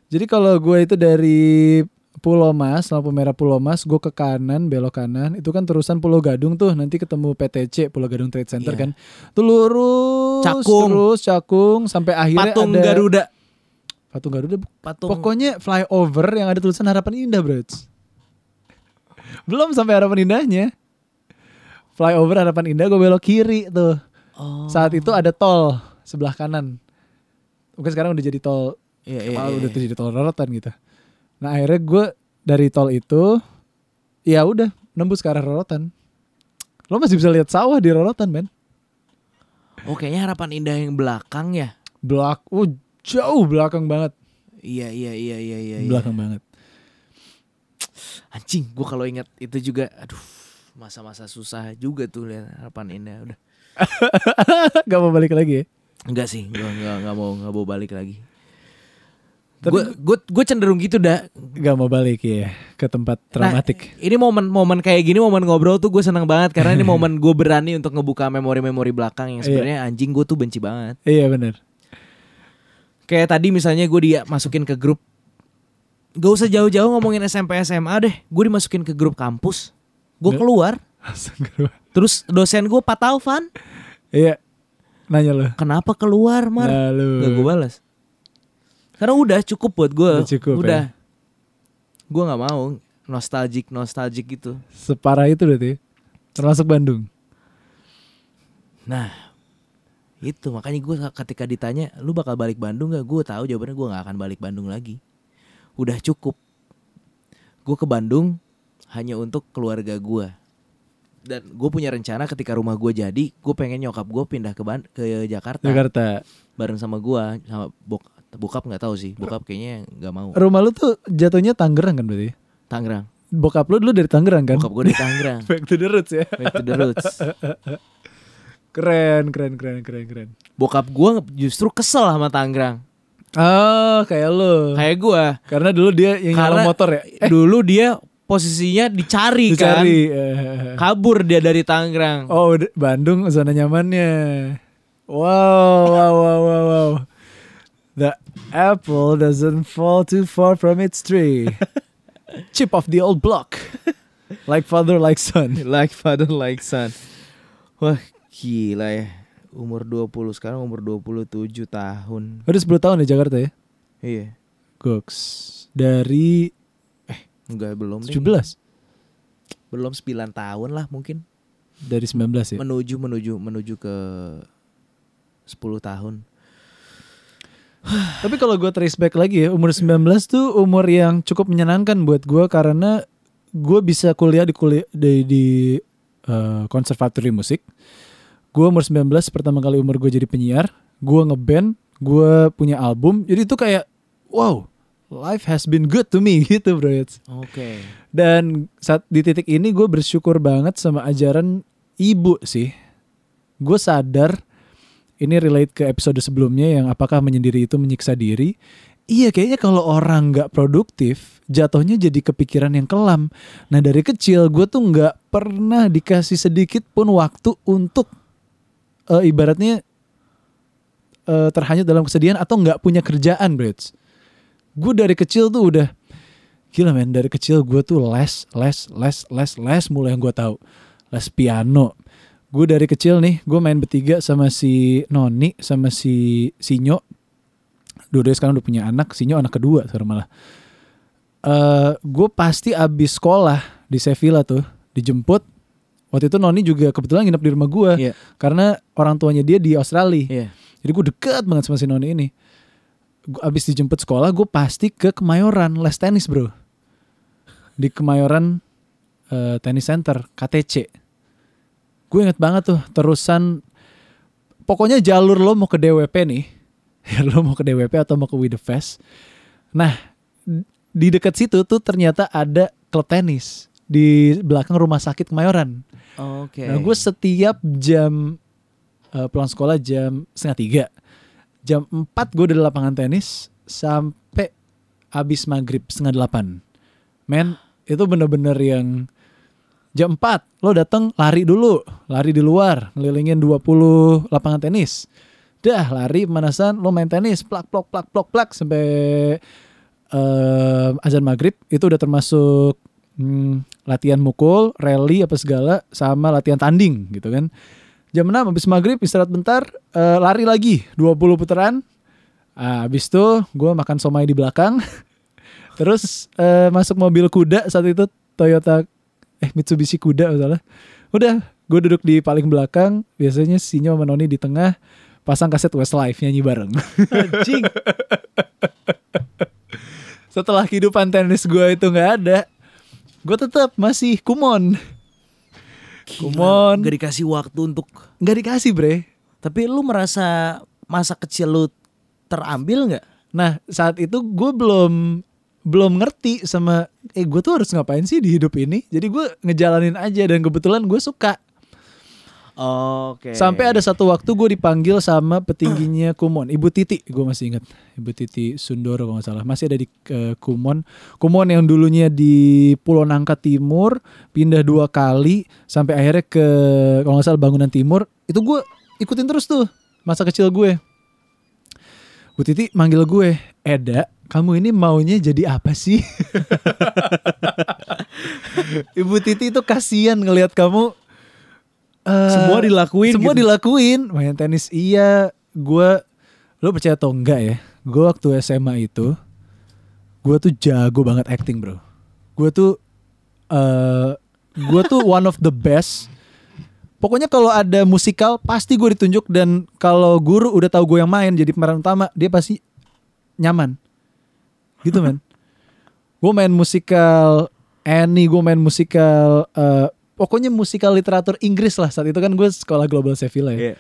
Jadi kalau gue itu dari Pulau Mas, lampu merah Pulau Mas, gue ke kanan, belok kanan, itu kan terusan Pulau Gadung tuh, nanti ketemu PTC, Pulau Gadung Trade Center Iya. kan. Tuh lurus, Cakung. terus cakung sampai akhirnya Patung ada Garuda. Patung Garuda. Patung. Pokoknya flyover yang ada tulisan Harapan Indah, bro. Belum sampai Harapan Indahnya. Flyover Harapan Indah, gue belok kiri tuh. Oh. Saat itu ada tol sebelah kanan. Mungkin sekarang udah jadi tol Iya, iya, Malah iya. udah jadi tol rorotan gitu. Nah akhirnya gue dari tol itu ya udah nembus ke arah rorotan. Lo masih bisa lihat sawah di rorotan men. Oh, kayaknya harapan indah yang belakang ya. Belak, oh jauh belakang banget, Iya, iya, iya, iya, iya. iya. belakang banget. Anjing, gua kalau ingat itu juga aduh, masa-masa susah juga tuh lihat harapan indah udah. Gak mau balik lagi ya. Enggak sih, gua enggak enggak mau enggak mau balik lagi. Gue gue gue cenderung gitu dah. Gak mau balik ya ke tempat traumatik. Ini momen-momen kayak gini, momen ngobrol tuh gue senang banget karena ini momen gue berani untuk ngebuka memori-memori belakang yang Iya. sebenarnya anjing gue tuh benci banget. Iya bener. Kayak tadi misalnya gue dia masukin ke grup Gak usah jauh-jauh ngomongin SMP SMA deh Gue dimasukin ke grup kampus Gue Nggak. keluar. Terus dosen gue Pak Taufan Iya. Nanya lo. Kenapa keluar Mar? Lalu. Gak gue balas Karena udah cukup buat gue Udah cukup, Udah ya? Gue gak mau Nostalgic Nostalgic gitu Separah itu berarti. Termasuk Bandung. Nah itu makanya gue ketika ditanya lu bakal balik Bandung gak? Gue tahu jawabannya gue gak akan balik Bandung lagi. Udah cukup. Gue ke Bandung hanya untuk keluarga gue. Dan gue punya rencana ketika rumah gue jadi, gue pengen nyokap gue pindah ke Ban- ke Jakarta, Jakarta. bareng sama gue, sama bok bokap nggak tahu sih, bokap kayaknya nggak mau. Rumah lu tuh jatuhnya Tangerang kan berarti? Tangerang, Bokap lu dulu dari Tangerang kan? bokap gue di Tangerang. Back to the roots ya. Back to the roots. Keren, keren, keren, keren, keren. Bokap gue justru kesel sama Tangerang. Oh, kayak lu. Kayak gue. Karena dulu dia yang nyala Karena motor ya. Eh, dulu dia posisinya dicari, dicari. kan eh. kabur dia dari Tangerang Oh, Bandung zona nyamannya. Wow, wow, wow, wow, wow. The apple doesn't fall too far from its tree. Chip of the old block. Like father, like son. like father like son wah gila ya umur 20 sekarang umur 27 tahun Udah 10 tahun di Jakarta ya? iya Goks. Dari enggak belum deh 17. belum 9 tahun lah mungkin Dari 19 ya? menuju menuju menuju ke 10 tahun Tapi kalau gue trace back lagi ya, umur 19 tuh umur yang cukup menyenangkan buat gue karena gue bisa kuliah di kuliah di, di eh, konservatori musik. Gue umur 19 pertama kali umur gue jadi penyiar, gue ngeband, gue punya album. Jadi itu kayak wow, life has been good to me gitu bro. oke Dan saat di titik ini gue bersyukur banget sama ajaran ibu sih. Gue sadar ini relate ke episode sebelumnya yang apakah menyendiri itu menyiksa diri. Iya kayaknya kalau orang nggak produktif jatuhnya jadi kepikiran yang kelam. Nah dari kecil gue tuh nggak pernah dikasih sedikit pun waktu untuk eh, ibaratnya eh, terhanyut dalam kesedihan atau nggak punya kerjaan, Brits. Gue dari kecil tuh udah gila men dari kecil gue tuh les les les les les mulai yang gue tahu. Les piano. Gue dari kecil nih gue main bertiga sama si Noni sama si Sinyo. Dua-duanya sekarang udah punya anak Sinyo anak kedua sekarang malah. Eh gue pasti abis sekolah di Sevilla tuh dijemput waktu itu Noni juga kebetulan nginep di rumah gue Iya. karena orang tuanya dia di Australia iya jadi gue deket banget sama si Noni ini. Gua abis dijemput sekolah, gue pasti ke Kemayoran les tenis bro. Di Kemayoran eh, Tennis Center, KTC. Gue inget banget tuh, terusan. Pokoknya jalur lo mau ke DWP nih. Ya lo mau ke DWP atau mau ke We The Fest. Nah, di dekat situ tuh ternyata ada klub tenis. Di belakang rumah sakit Kemayoran. Oke. Nah, gue setiap jam eh, pulang sekolah jam setengah tiga, jam 4 gue udah di lapangan tenis sampai habis maghrib setengah delapan. Men, itu bener-bener yang jam 4 lo datang lari dulu, lari di luar, ngelilingin 20 lapangan tenis. Dah lari pemanasan, lo main tenis, plak plok plak plok plak sampai eh, azan maghrib. Itu udah termasuk hmm, latihan mukul, rally apa segala sama latihan tanding gitu kan. Jam 6 habis maghrib istirahat bentar, eh, lari lagi 20 putaran. Ah, habis itu gue makan somai di belakang. Terus eh, masuk mobil kuda saat itu Toyota eh Mitsubishi kuda salah. Udah, gue duduk di paling belakang. Biasanya Sinyo sama Noni di tengah. Pasang kaset Westlife nyanyi bareng. Anjing. Setelah kehidupan tenis gue itu nggak ada, gue tetap masih kumon. Kumon. Gak dikasih waktu untuk Nggak dikasih bre. Tapi lu merasa masa kecil lu terambil nggak? Nah saat itu gue belum belum ngerti sama eh gue tuh harus ngapain sih di hidup ini. Jadi gue ngejalanin aja dan kebetulan gue suka. Oke. Sampai ada satu waktu gue dipanggil sama petingginya Kumon, Ibu Titi, gue masih ingat, Ibu Titi Sundoro kalau nggak salah, masih ada di eh, Kumon. Kumon yang dulunya di Pulau Nangka Timur, pindah dua kali sampai akhirnya ke kalau nggak salah Bangunan Timur. Itu gue ikutin terus tuh masa kecil gue. Bu Titi manggil gue, Eda, kamu ini maunya jadi apa sih? Ibu Titi itu kasihan ngelihat kamu eh, Semua dilakuin semua gitu. dilakuin. Main tenis iya. Gue lo percaya atau enggak ya gue waktu SMA itu gue tuh jago banget acting bro. Gue tuh eh gue tuh one of the best. Pokoknya kalau ada musikal pasti gue ditunjuk. Dan kalau guru udah tahu gue yang main jadi pemeran utama dia pasti nyaman. Gitu men. Gue main musikal Annie gue main musikal eh, pokoknya musikal literatur Inggris lah. Saat itu kan gue sekolah global Sevilla ya. Iya.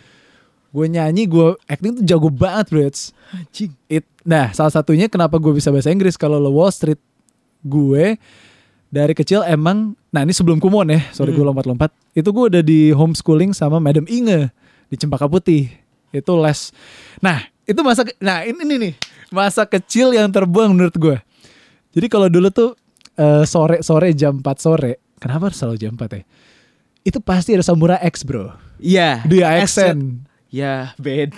gue nyanyi gue acting tuh jago banget bro. Anjing. it nah salah satunya kenapa gue bisa bahasa Inggris? Kalau lo Wall Street gue dari kecil emang nah ini sebelum kumon ya. Sorry gue lompat-lompat. Itu gue udah di homeschooling sama Madam Inge di Cempaka Putih. Itu les. Nah itu masa nah ini, ini nih. Masa kecil yang terbuang menurut gue jadi kalau dulu tuh eh, sore-sore jam 4 sore kenapa harus selalu jam 4 ya itu pasti ada Samurai X bro Iya. di AXN Ya beda.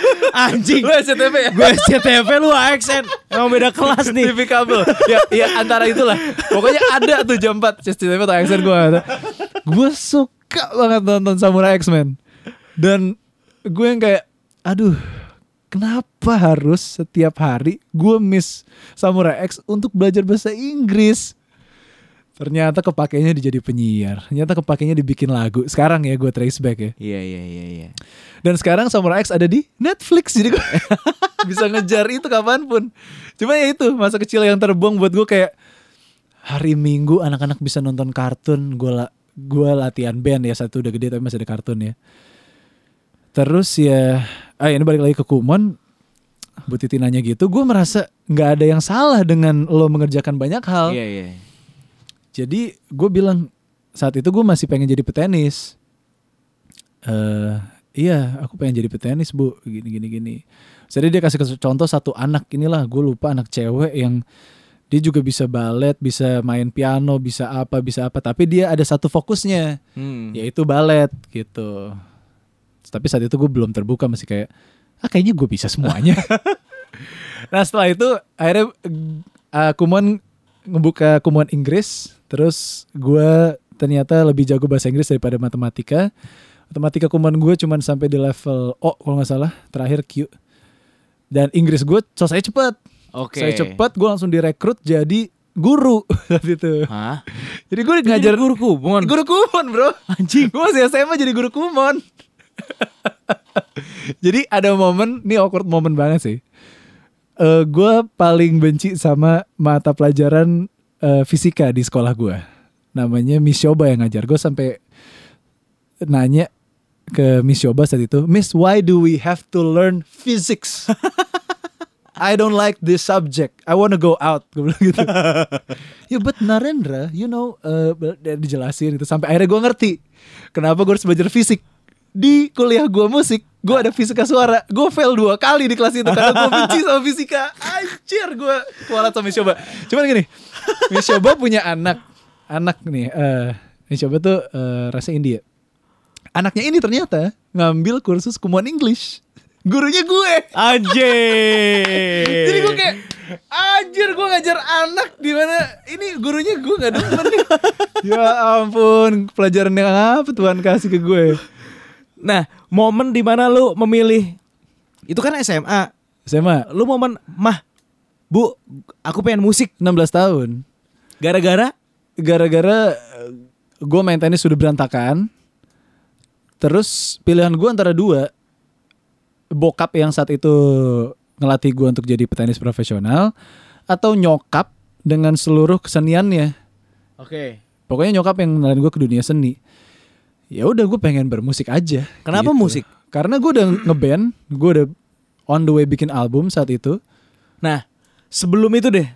Anjing. Lu SCTV ya? Gue SCTV lu AXN. Emang beda kelas nih. TV kabel. ya, ya antara itulah. Pokoknya ada tuh jam 4 CCTV atau AXN gue. Gue suka banget nonton Samurai X men. Dan gue yang kayak, aduh, kenapa harus setiap hari gue miss Samurai X untuk belajar bahasa Inggris? Ternyata kepakainya di jadi penyiar. Ternyata kepakainya dibikin lagu. Sekarang ya gue trace back ya. Iya iya iya iya. Dan sekarang Samurai X ada di Netflix jadi gue bisa ngejar itu kapan pun. Cuma ya itu masa kecil yang terbuang buat gue kayak hari Minggu anak-anak bisa nonton kartun, gue la gue latihan band ya satu udah gede tapi masih ada kartun ya. Terus ya, ah ini balik lagi ke Kumon. Bu Titi nanya gitu, gue merasa nggak ada yang salah dengan lo mengerjakan banyak hal. Iya iya. Jadi gue bilang saat itu gue masih pengen jadi petenis. eh iya, aku pengen jadi petenis bu, gini gini gini. Jadi dia kasih contoh satu anak inilah, gue lupa anak cewek yang dia juga bisa balet, bisa main piano, bisa apa, bisa apa. Tapi dia ada satu fokusnya, Hmm. yaitu balet gitu. Tapi saat itu gue belum terbuka, masih kayak, ah kayaknya gue bisa semuanya. nah setelah itu akhirnya uh, Kumon ngebuka Kumon Inggris, terus gue ternyata lebih jago bahasa Inggris daripada matematika. Matematika Kumon gue cuman sampai di level O kalau nggak salah, terakhir Q. Dan Inggris gue selesai cepet. Oke. Saya cepet, gue langsung direkrut jadi guru saat itu. Hah? Jadi gue Ngajar guru kumon. Guru kumon bro Anjing. Gue masih SMA jadi guru kumon Jadi ada momen Ini awkward momen banget sih Eh Gue paling benci sama mata pelajaran eh, fisika di sekolah gue Namanya Miss Yoba yang ngajar Gue sampai nanya ke Miss Yoba saat itu Miss why do we have to learn physics I don't like this subject. I wanna go out. Gue bilang gitu. ya but Narendra, you know, uh, dia dijelasin gitu. Sampai akhirnya gue ngerti. Kenapa gue harus belajar fisik. Di kuliah gue musik, gue ada fisika suara. Gue fail dua kali di kelas itu. Karena gue benci sama fisika. Anjir gue kualat sama Yoba. Cuman gini, Yoba punya anak. Anak nih, uh, Miss Yoba tuh uh, rasa India. Anaknya ini ternyata ngambil kursus kumon English. Gurunya gue. Anjing. Jadi gue kayak Anjir gue ngajar anak di mana ini gurunya gue gak demen nih. ya ampun, pelajaran yang apa Tuhan kasih ke gue? Nah, momen di mana lu memilih itu kan SMA. SMA Lu momen mah, bu, aku pengen musik. 16 tahun. Gara-gara Gara-gara gue main tenis sudah berantakan. Terus pilihan gue antara dua. Bokap yang saat itu ngelatih gue untuk jadi petenis profesional atau nyokap dengan seluruh keseniannya. Oke. Pokoknya nyokap yang ngenalin gue ke dunia seni. Ya udah gue pengen bermusik aja. Kenapa gitu. musik? Karena gue udah ngeband, gue udah on the way bikin album saat itu. Nah, sebelum itu deh,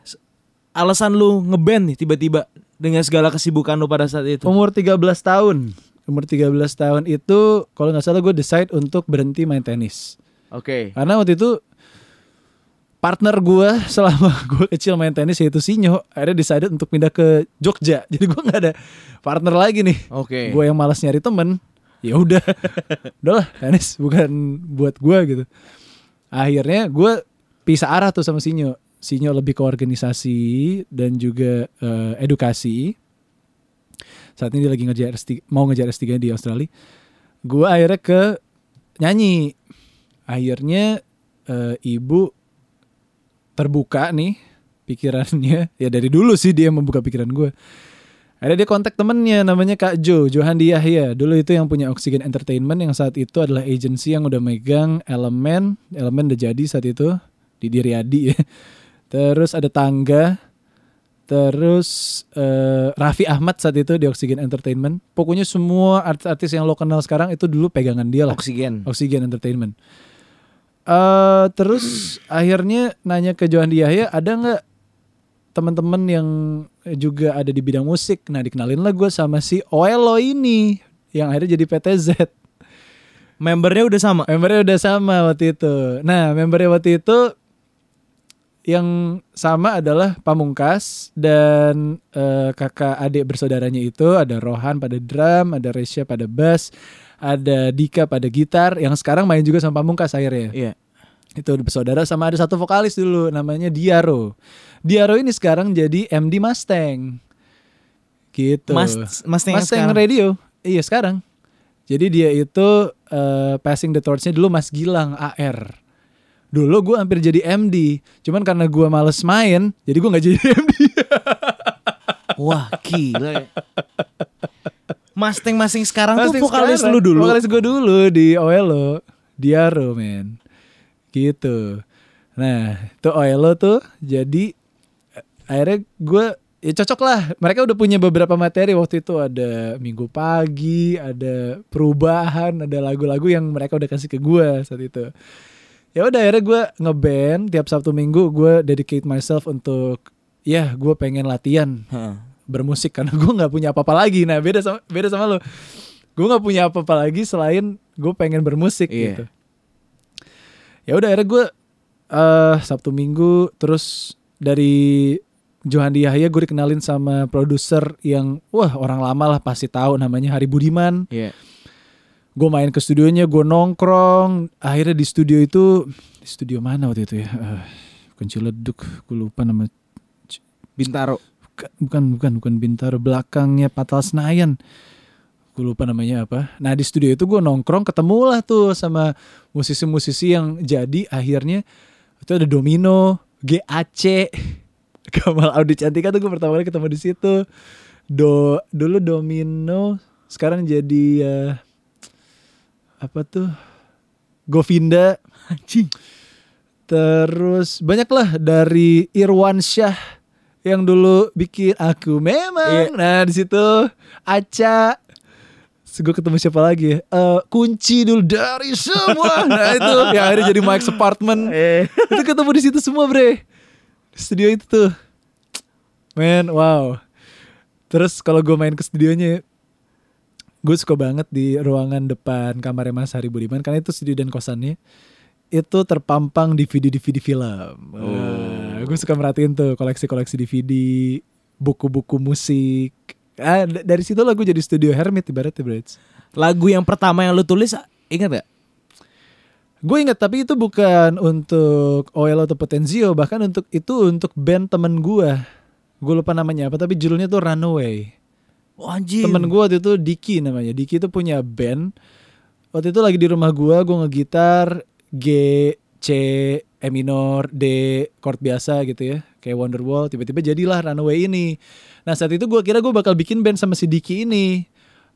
alasan lu ngeband nih tiba-tiba dengan segala kesibukan lu pada saat itu. Umur 13 tahun. Umur 13 tahun itu kalau nggak salah gue decide untuk berhenti main tenis. Oke. Karena waktu itu partner gue selama gue kecil main tenis yaitu Sinyo akhirnya decided untuk pindah ke Jogja. Jadi gue nggak ada partner lagi nih. Oke. Gue yang malas nyari temen. Ya udah, udahlah tenis bukan buat gue gitu. Akhirnya gue pisah arah tuh sama Sinyo. Sinyo lebih ke organisasi dan juga eh, edukasi. Saat ini dia lagi ngejar S3, mau ngejar S3 di Australia. Gue akhirnya ke nyanyi. Akhirnya eh, ibu terbuka nih pikirannya. Ya dari dulu sih dia membuka pikiran gue. Akhirnya dia kontak temennya namanya Kak Jo, Johandi Yahya. Dulu itu yang punya Oxygen Entertainment yang saat itu adalah agency yang udah megang elemen. Elemen udah jadi saat itu di Diriadi ya. Terus ada Tangga. Terus eh, Raffi Ahmad saat itu di Oxygen Entertainment. Pokoknya semua artis-artis yang lo kenal sekarang itu dulu pegangan dia lah. Oksigen. Oxygen Entertainment. Eh terus akhirnya nanya ke Johandi Yahya, ada nggak teman-teman yang juga ada di bidang musik? Nah dikenalin lah gue sama si Oelo ini yang akhirnya jadi PTZ. Membernya udah sama. Membernya udah sama waktu itu. Nah membernya waktu itu yang sama adalah Pamungkas dan eh, kakak adik bersaudaranya itu ada Rohan pada drum, ada Resya pada bass, ada Dika pada gitar yang sekarang main juga sama Pamungkas akhirnya. Iya. Itu bersaudara sama ada satu vokalis dulu namanya Diaro. Diaro ini sekarang jadi MD Mustang. Gitu. Mas Mustang Mustang. Radio. Iya sekarang. Jadi dia itu eh, passing the torch-nya dulu Mas Gilang AR. Dulu gue hampir jadi MD. Cuman karena gue males main, jadi gue nggak jadi MD. Wah, gila ya. Masing-masing sekarang tuh vokalis sekarang. lu dulu. Vokalis gue dulu di Oelo. Diaro men. Gitu. Nah itu Oelo tuh jadi eh, akhirnya gue ya cocok lah. Mereka udah punya beberapa materi waktu itu ada Minggu Pagi, ada Perubahan, ada lagu-lagu yang mereka udah kasih ke gue saat itu. Ya udah akhirnya gue ngeband tiap Sabtu Minggu gue dedicate myself untuk ya gue pengen latihan Heeh. Bermusik karena gue nggak punya apa-apa lagi. Nah beda sama beda sama lo. Gue nggak punya apa-apa lagi selain gue pengen bermusik Iya. gitu. Ya udah akhirnya gue eh Sabtu Minggu terus dari Johandi Yahya gue dikenalin sama produser yang wah orang lama lah pasti tahu namanya Hari Budiman. Iya. Gue main ke studionya, gue nongkrong. Akhirnya di studio itu di studio mana waktu itu ya? Eh, bukan Ciledug, gue lupa nama Bintaro. Bukan, bukan, bukan, bukan Bintaro. Belakangnya Patal Senayan. Gue lupa namanya apa. Nah di studio itu gue nongkrong ketemu lah tuh sama musisi-musisi yang jadi akhirnya itu ada Domino, GAC, Kamal Audi Cantika tuh gue pertama kali ketemu di situ. Do dulu Domino, sekarang jadi eh, apa tuh? Govinda. Anjing. Terus banyak lah dari Irwan Syah yang dulu bikin aku memang. Iya. Nah di situ Aca. Gue ketemu siapa lagi ya? Eh, kunci dulu dari semua. nah itu yang akhirnya jadi Mike's Apartment. Eh. itu ketemu di situ semua bre. Di studio itu tuh. Men, wow. Terus kalau gue main ke studionya, gue suka banget di ruangan depan kamarnya Mas Hari Budiman karena itu studio dan kosannya itu terpampang DVD-DVD film. Wah, gue suka merhatiin tuh koleksi-koleksi DVD, buku-buku musik. Ah, d- dari situ lah gue jadi studio hermit ibaratnya, Brits. Lagu yang pertama yang lu tulis ingat gak? Gue ingat tapi itu bukan untuk OL atau Potenzio, bahkan untuk itu untuk band temen gue. Gue lupa namanya apa, tapi judulnya tuh Runaway. Oh, anjir. Temen gue waktu itu Diki namanya. Diki itu punya band. Waktu itu lagi di rumah gue, gue ngegitar G, C, E minor, D, chord biasa gitu ya. Kayak Wonderwall, tiba-tiba jadilah Runaway ini. Nah saat itu gue kira gue bakal bikin band sama si Diki ini.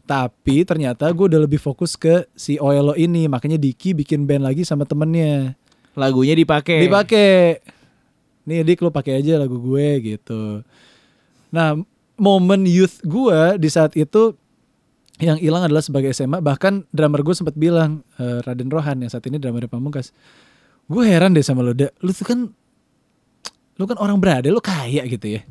Tapi ternyata gue udah lebih fokus ke si Oelo ini. Makanya Diki bikin band lagi sama temennya. Lagunya dipakai. Dipakai. Nih Dik lu pakai aja lagu gue gitu. Nah momen youth gue di saat itu yang hilang adalah sebagai SMA. Bahkan drummer gue sempat bilang eh, Raden Rohan yang saat ini drummer Pamungkas. Gue heran deh sama lo. Da. Lu tuh kan lu kan orang berada, lu kaya gitu ya.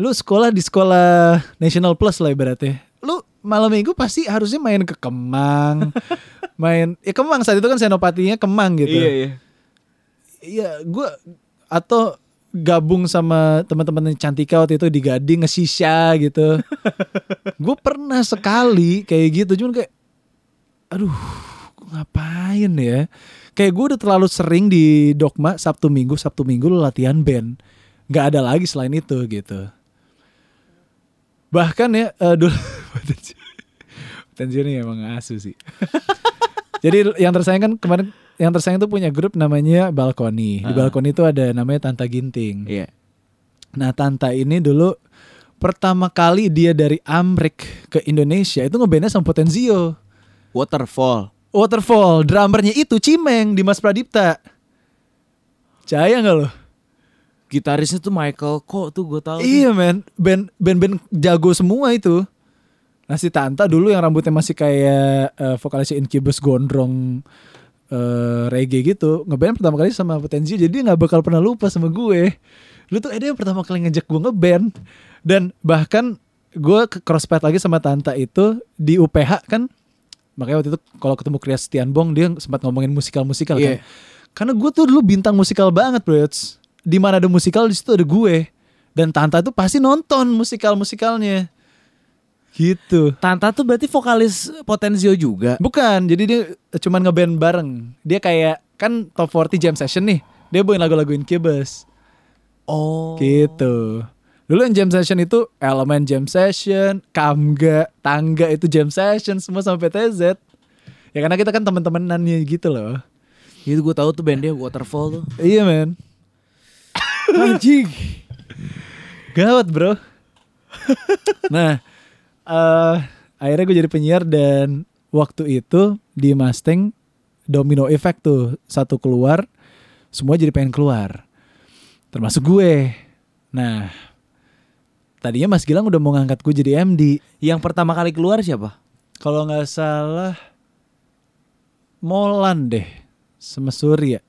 Lu sekolah di sekolah National Plus lah ibaratnya. Lu malam minggu pasti harusnya main ke Kemang. main ya Kemang saat itu kan senopatinya Kemang gitu. Iya, iya. Iya, gue atau gabung sama teman-teman yang Cantika waktu itu di Gading ngesisya gitu. gue pernah sekali kayak gitu, cuman kayak, aduh, ngapain ya? Kayak gue udah terlalu sering di Dogma Sabtu Minggu, Sabtu Minggu lu latihan band, nggak ada lagi selain itu gitu. Bahkan ya eh, dulu Tensi ini emang asu sih. Jadi yang tersayang kan kemarin yang tersayang tuh punya grup namanya Balkoni. Di Ah. Balkoni itu ada namanya Tanta Ginting. Iya. Nah Tanta ini dulu pertama kali dia dari Amrik ke Indonesia itu ngebandnya sama Potenzio. Waterfall. Waterfall, drummernya itu Cimeng Dimas Pradipta. Percaya nggak lo? Gitarisnya tuh Michael kok tuh gue tahu. tuh. Iya men, band band band jago semua itu. Nah si Tanta dulu yang rambutnya masih kayak eh, vokalisnya Incubus gondrong eh, reggae gitu ngeband pertama kali sama Potensi jadi nggak bakal pernah lupa sama gue. Lu tuh eh dia yang pertama kali ngejak gue ngeband dan bahkan gue ke crosspad lagi sama Tanta itu di UPH kan makanya waktu itu kalau ketemu Christian Bong dia sempat ngomongin musikal-musikal kan. Iya. Karena gue tuh dulu bintang musikal banget bro. Di mana ada musikal di situ ada gue. Dan Tanta tuh pasti nonton musikal-musikalnya. Gitu. Tanta tuh berarti vokalis Potenzio juga. Bukan, jadi dia cuman ngeband bareng. Dia kayak kan top 40 jam session nih. Dia bawain lagu-lagu Incubus. Oh. Gitu. Dulu yang jam session itu elemen jam session, kamga, tangga itu jam session semua sama PTZ. Ya karena kita kan teman-temanannya gitu loh. Itu gue tahu tuh bandnya Waterfall tuh. Iya men. Anjing. Gawat bro. nah, eh akhirnya gue jadi penyiar dan waktu itu di Mustang domino effect tuh satu keluar, semua jadi pengen keluar, termasuk gue. Nah, tadinya Mas Gilang udah mau ngangkat gue jadi MD. Yang pertama kali keluar siapa? Kalau nggak salah, Molan deh, sama Surya.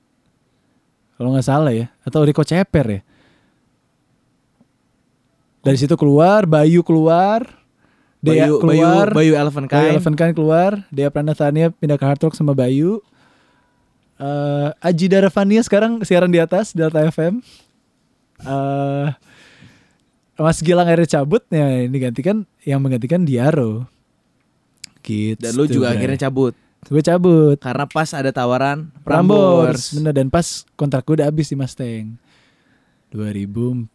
Kalau nggak salah ya, atau Riko Ceper ya. Dari situ keluar, Bayu keluar, Dea Bayu, keluar, Bayu, Bayu Elephant Bayu Kind. Elephant Kind keluar, Dea Pranatania pindah ke Hard Rock sama Bayu. Eh Aji Daravania sekarang siaran di atas Delta FM. Eh Mas Gilang akhirnya cabut, ya ini gantikan yang menggantikan Diaro. Gitu. Dan lu juga Bray. akhirnya cabut. Gue cabut. Karena pas ada tawaran Prambors. Prambors. Bener dan pas kontrak gue udah habis di Mustang. 2000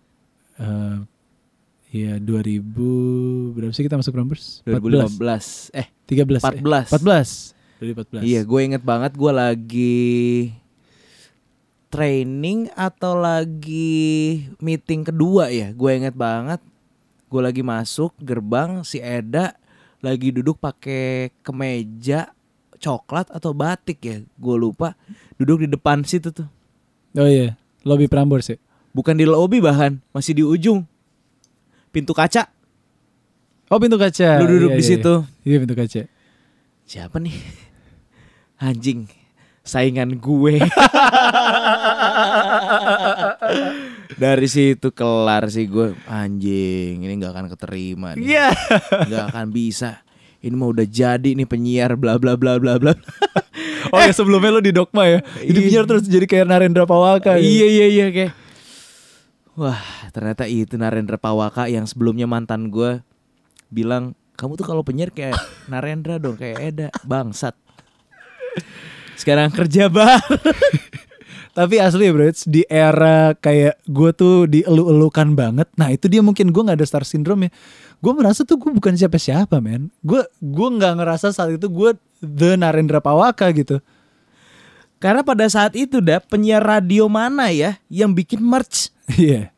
eh Iya 2000 berapa sih kita masuk Prambors? 2015. Eh, 13 14. eh, 14 2014 Iya, gue inget banget gue lagi training atau lagi meeting kedua ya. Gue inget banget. Gue lagi masuk gerbang si Eda lagi duduk pakai kemeja coklat atau batik ya. Gue lupa. Duduk di depan situ tuh. Oh iya lobby Prambors ya Bukan di lobby bahkan, masih di ujung. Pintu kaca. Oh pintu kaca Lu duduk Iya, di iya, situ. Iya Iya, pintu kaca Siapa nih? Anjing. Saingan gue. Dari situ kelar sih gue anjing ini nggak akan keterima nih. Iya Nggak akan bisa. Ini mah udah jadi nih penyiar bla bla bla bla bla. Oh ya sebelumnya lu di Dogma ya Jadi Iya. penyiar terus jadi kayak Narendra Pawaka ya? iya iya iya kayak. Wah ternyata itu Narendra Pawaka yang sebelumnya mantan gue bilang kamu tuh kalau penyiar kayak Narendra dong kayak Eda bangsat. Sekarang kerja bar. Tapi asli bro, di era kayak gue tuh dielu-elukan banget. Nah itu dia mungkin gue nggak ada star syndrome ya. Gue merasa tuh gue bukan siapa-siapa men. Gue gue nggak ngerasa saat itu gue the Narendra Pawaka gitu. Karena pada saat itu dah penyiar radio mana ya yang bikin merch? Iya.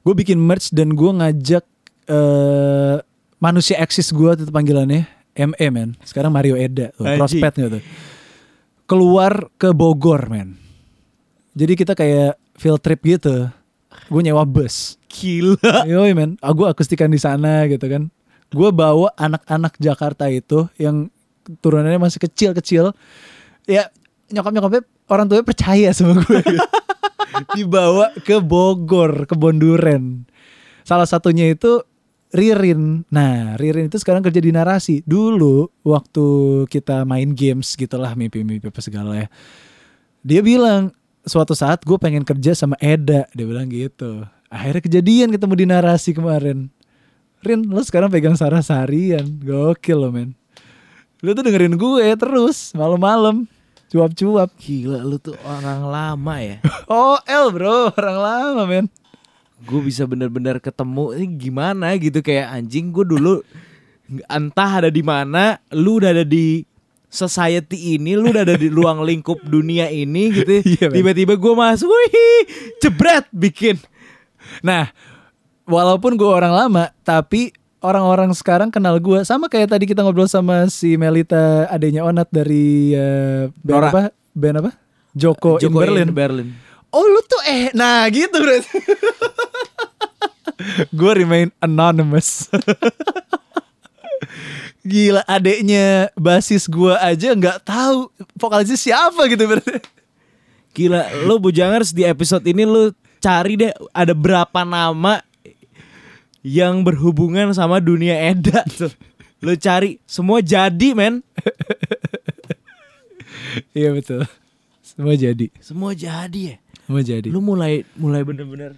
gue bikin merch dan gue ngajak eh manusia eksis gue tuh panggilannya ME men. Sekarang Mario Eda, tuh, prospek gitu. Keluar ke Bogor men. Jadi kita kayak field trip gitu. Gue nyewa bus. Gila. Yoi men, aku akustikan di sana gitu kan. Gue bawa anak-anak Jakarta itu yang turunannya masih kecil-kecil. Ya nyokap-nyokapnya orang tuanya percaya sama gue. gitu. Dibawa ke Bogor, ke Bonduren. Salah satunya itu Ririn. Nah, Ririn itu sekarang kerja di narasi. Dulu waktu kita main games gitulah mimpi-mimpi apa segala ya. Dia bilang suatu saat gue pengen kerja sama Eda. Dia bilang gitu. Akhirnya kejadian ketemu di narasi kemarin. Rin, lo sekarang pegang Sarah seharian. Gokil lo men. Lu tuh dengerin gue terus malam-malam. Cuap-cuap. Gila lu tuh orang lama ya. Oh, L bro, orang lama men. gue bisa bener-bener ketemu ini gimana gitu kayak anjing gue dulu entah ada di mana lu udah ada di society ini lu udah ada di ruang lingkup dunia ini gitu Iya, men. tiba-tiba gue masuk wih jebret bikin Nah, walaupun gue orang lama, tapi orang-orang sekarang kenal gue sama kayak tadi kita ngobrol sama si Melita adanya Onat dari eh, band Nora. apa? Band apa? Joko, in Joko Berlin. Berlin Oh lu tuh eh nah gitu berarti. gue remain anonymous. Gila adeknya basis gue aja nggak tahu vokalisnya siapa gitu berarti. gila lu bujangers di episode ini lu cari deh ada berapa nama yang berhubungan sama dunia Eda tuh lu cari semua jadi men Iya betul. Semua jadi. semua jadi ya Semua jadi. lu mulai mulai bener-bener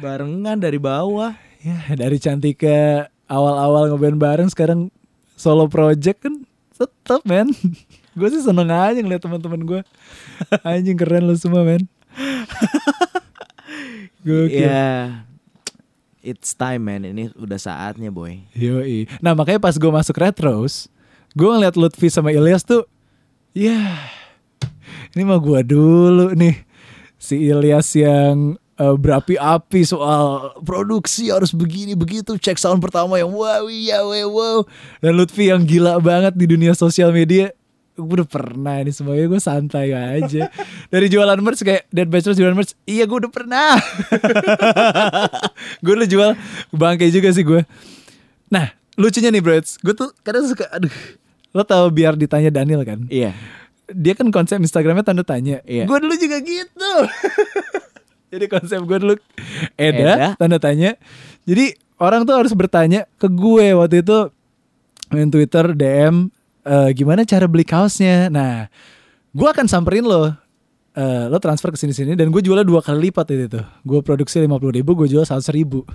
barengan dari bawah Ya dari Cantika awal-awal ngeband bareng sekarang solo project kan tetep men. gue sih seneng aja ngeliat teman-teman gue. Anjing keren lu semua men. Gokil. ya it's time man ini udah saatnya boy Yoi. Nah makanya pas gue masuk Retros, gue ngeliat Lutfi sama Ilyas tuh, ya ini mah gue dulu nih. Si Ilyas yang eh, berapi-api soal produksi harus begini begitu. Cek sound pertama yang wow ya wow, wow. Dan Lutfi yang gila banget di dunia sosial media. Gue udah pernah ini semuanya gue santai aja. Dari jualan merch kayak Dead Bachelor jualan merch, iya gue udah pernah. gue udah jual bangke juga sih gue. Nah, lucunya nih bro, gue tuh kadang suka, aduh, lo tau biar ditanya Daniel kan? iya Dia kan konsep Instagramnya tanda tanya. Iya. Gue dulu juga gitu. Jadi konsep gue dulu Eda, Eda. tanda tanya. Jadi orang tuh harus bertanya ke gue waktu itu main Twitter DM eh, gimana cara beli kaosnya. Nah, gue akan samperin lo. Eh, lo transfer ke sini-sini dan gue jualnya dua kali lipat itu tuh. Gue produksi lima puluh ribu, gue jual seratus ribu.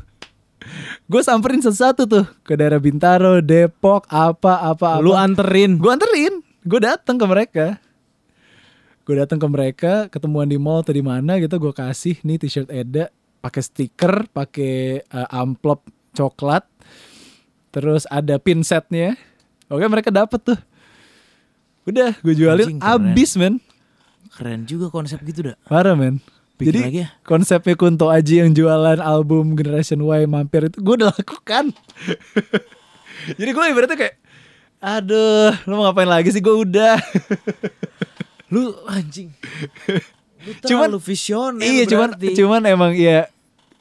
gue samperin satu-satu tuh ke daerah Bintaro, Depok, apa apa apa. lu anterin Gue anterin, gue datang ke mereka. Gue datang ke mereka, ketemuan di mall atau di mana gitu, gue kasih nih t-shirt Eda, pakai stiker, pakai eh, amplop coklat, terus ada pin setnya. Oke mereka dapet tuh. Udah, gue jualin Anjing, abis men, keren juga konsep gitu dah parah men. Bikin Jadi lagi ya. konsepnya Kunto Aji yang jualan album Generation Y mampir itu gue udah lakukan. Jadi gue ibaratnya kayak, aduh, lu mau ngapain lagi sih? Gue udah. lu anjing lu Cuman- terlalu visioner iya, cuman berarti. cuman emang ya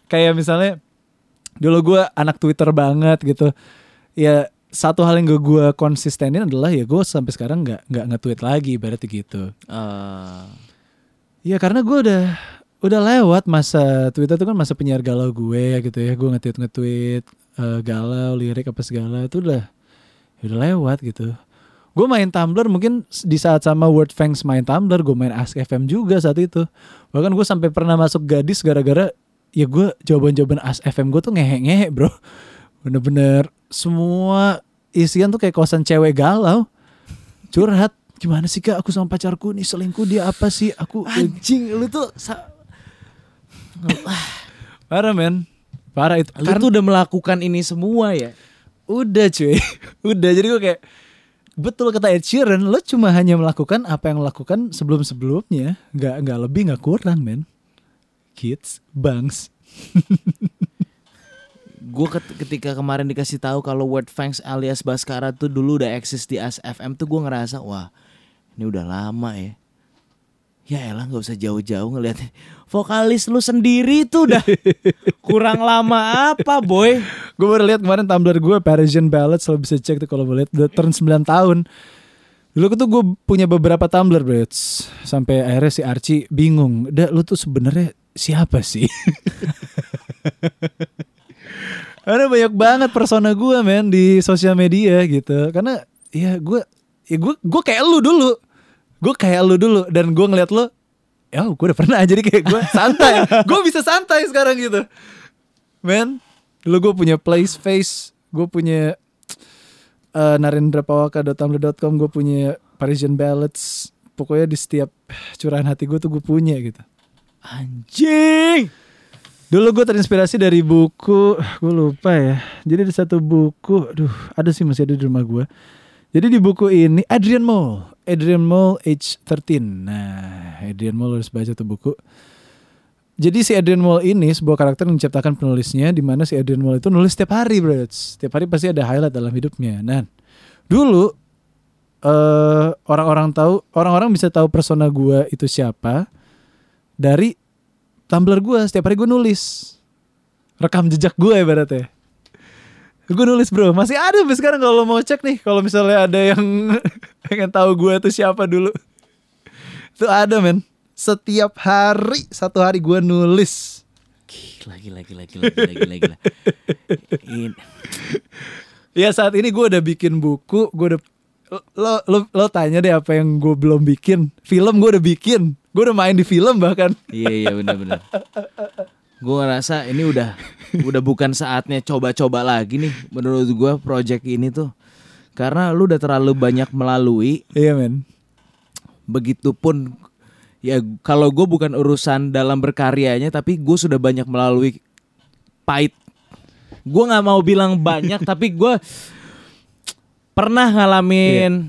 kayak misalnya dulu gue anak Twitter banget gitu. Ya satu hal yang gue gue konsistenin adalah ya gue sampai sekarang nggak nggak nge-tweet lagi berarti gitu. Eh, Ya karena gue udah udah lewat masa Twitter itu kan masa penyiar galau gue gitu ya. Gue nge-tweet nge-tweet eh, galau, lirik apa segala itu udah ya udah lewat gitu. Gue main Tumblr mungkin di saat sama Word Fangs main Tumblr, gue main Ask FM juga saat itu. Bahkan gue sampai pernah masuk gadis gara-gara ya gue jawaban-jawaban Ask FM gue tuh ngehe-ngehe bro. Bener-bener semua isian tuh kayak kosan cewek galau. Curhat gimana sih kak? Aku sama pacarku nih selingkuh dia apa sih? Aku Anjing lu tuh sa- parah men. Parah itu. Lu Karena- tuh udah melakukan ini semua ya. udah cuy. Udah. Jadi gue kayak betul kata Ed Sheeran lo cuma hanya melakukan apa yang lakukan sebelum sebelumnya nggak nggak lebih nggak kurang men. Kids bangs Gue ketika kemarin dikasih tahu kalau Word Fangs alias Baskara tuh dulu udah eksis di ASFM tuh gue ngerasa wah ini udah lama ya. Ya elah nggak usah jauh-jauh ngeliatin vokalis lu sendiri tuh udah kurang lama apa boy? gue baru lihat kemarin Tumblr gue Parisian Ballads lo bisa cek tuh kalau boleh udah turn 9 tahun dulu tuh gue punya beberapa Tumblr bro sampai akhirnya si Archie bingung udah lu tuh sebenarnya siapa sih Karena banyak banget persona gue men di sosial media gitu. Karena ya gue ya gue gue kayak lu dulu. Gue kayak lu dulu dan gue ngeliat lu ya gue udah pernah jadi kayak gue santai. gue bisa santai sekarang gitu. Men, dulu gue punya place face, gue punya uh, narendrapawaka.tumblr.com, gue punya Parisian Ballads. Pokoknya di setiap curahan hati gue tuh gue punya gitu. Anjing. Dulu gue terinspirasi dari buku, gue lupa ya. Jadi di satu buku, aduh, ada sih masih ada di rumah gue. Jadi di buku ini Adrian Mole, Adrian Mole Age 13. Nah, Adrian Mole harus baca tuh buku. Jadi si Adrian Mole ini sebuah karakter yang diciptakan penulisnya di mana si Adrian Mole itu nulis setiap hari, bro. Setiap hari pasti ada highlight dalam hidupnya. Nah, dulu eh orang-orang tahu, orang-orang bisa tahu persona gue itu siapa dari Tumblr gue setiap hari gue nulis. Rekam jejak gue ibaratnya. Gue nulis bro. Masih ada sampai sekarang kalau mau cek nih kalau misalnya ada yang pengen tahu gue tuh siapa dulu. Itu ada men. Setiap hari satu hari gue nulis. Gila gila gila gila gila gila. gila. In- ya saat ini gue udah bikin buku gue udah lo lo lo tanya deh apa yang gue belum bikin. Film gue udah bikin. Gue udah main di film bahkan. Iya iya benar-benar. Gue ngerasa ini udah udah bukan saatnya coba-coba lagi nih menurut gue project ini tuh. Karena lu udah terlalu banyak melalui. Iya men. Begitupun ya kalau gue bukan urusan dalam berkaryanya tapi gue sudah banyak melalui pahit. Gue nggak mau bilang banyak tapi gue pernah ngalamin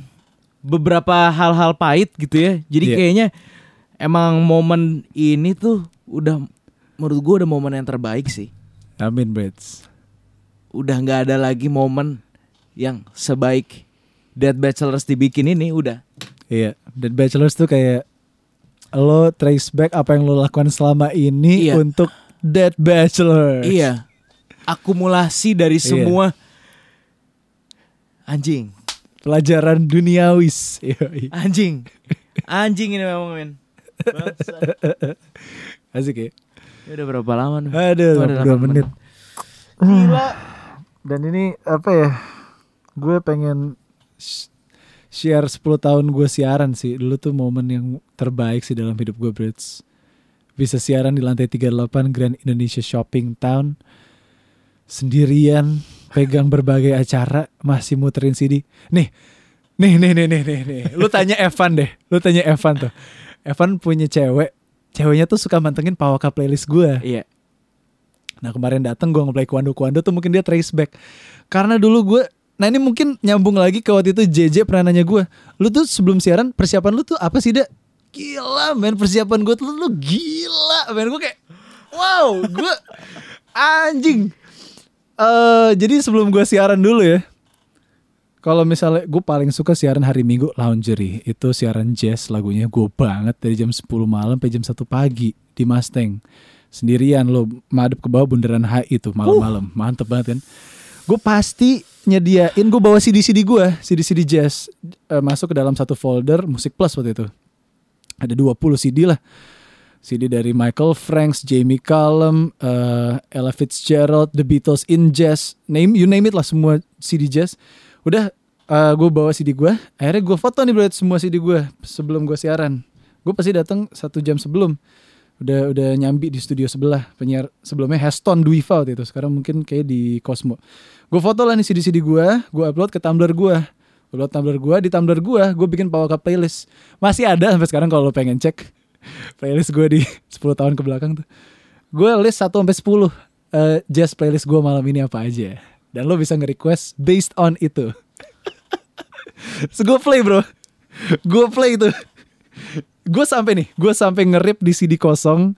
beberapa hal-hal pahit gitu ya jadi Iya. kayaknya emang momen ini tuh udah menurut gue udah momen yang terbaik sih amin Brits udah nggak ada lagi momen yang sebaik Dead Bachelors dibikin ini udah Iya, dan bachelors tuh kayak lo trace back apa yang lo lakukan selama ini Iya. untuk Dead Bachelors. Iya. Akumulasi dari Iya. Anjing. Pelajaran duniawis. Anjing. Anjing ini memang men. Asik ya. Ini udah berapa lama nih? Aduh, ada 82 delapan menit. Gila. Dan ini apa ya? Gue pengen sh- share 10 tahun gue siaran sih. Dulu tuh momen yang terbaik sih dalam hidup gue, Brits. Bisa siaran di lantai 38 Grand Indonesia Shopping Town. Sendirian, pegang berbagai acara, masih muterin CD. Nih, nih, nih, nih, nih, nih, nih. Lu tanya Evan deh. Lu tanya Evan tuh. Evan punya cewek. Ceweknya tuh suka mantengin Pawaka playlist gue. Iya. Nah kemarin datang gue ngeplay Kuando Kuando tuh mungkin dia trace back Karena dulu gue Nah ini mungkin nyambung lagi ke waktu itu JJ pernah nanya gue Lu tuh sebelum siaran persiapan lu tuh apa sih Dak? Gila men persiapan gue tuh lu gila men Gue kayak wow gue anjing eh Jadi sebelum gue siaran dulu ya kalau misalnya gue paling suka siaran hari Minggu Laundry. Itu siaran jazz lagunya gue banget dari jam 10 malam sampai jam 1 pagi di Mustang. Sendirian lo madep ke bawah bundaran HI itu malam-malam. Mantep banget kan? Gue pasti nyediain gue bawa CD CD gue CD CD jazz. Eh, masuk ke dalam satu folder musik plus waktu itu. Ada 20 CD lah CD dari Michael Franks, Jamie Cullum, eh, Ella Fitzgerald, The Beatles in Jazz, name you name it lah semua CD jazz. Udah gue bawa CD gue, akhirnya gue foto nih buat semua CD gue sebelum gue siaran. Gue pasti datang satu jam sebelum. Udah udah nyambi di studio sebelah penyiar sebelumnya Heston Duiva waktu itu. Sekarang mungkin kayak di Cosmo. Gue foto lah nih CD-CD gue, gue upload ke Tumblr gue. Upload Tumblr gue di Tumblr gue, gue bikin Pawaka playlist. Masih ada sampai sekarang kalau lo pengen cek playlist gue di 10 tahun ke belakang tuh. Gue list 1 sampai 10 eh, jazz playlist gue malam ini apa aja. Dan lo bisa nge-request based on itu. so gue play bro. Gue play itu. Gue sampai nih, gue sampai ngerip di CD kosong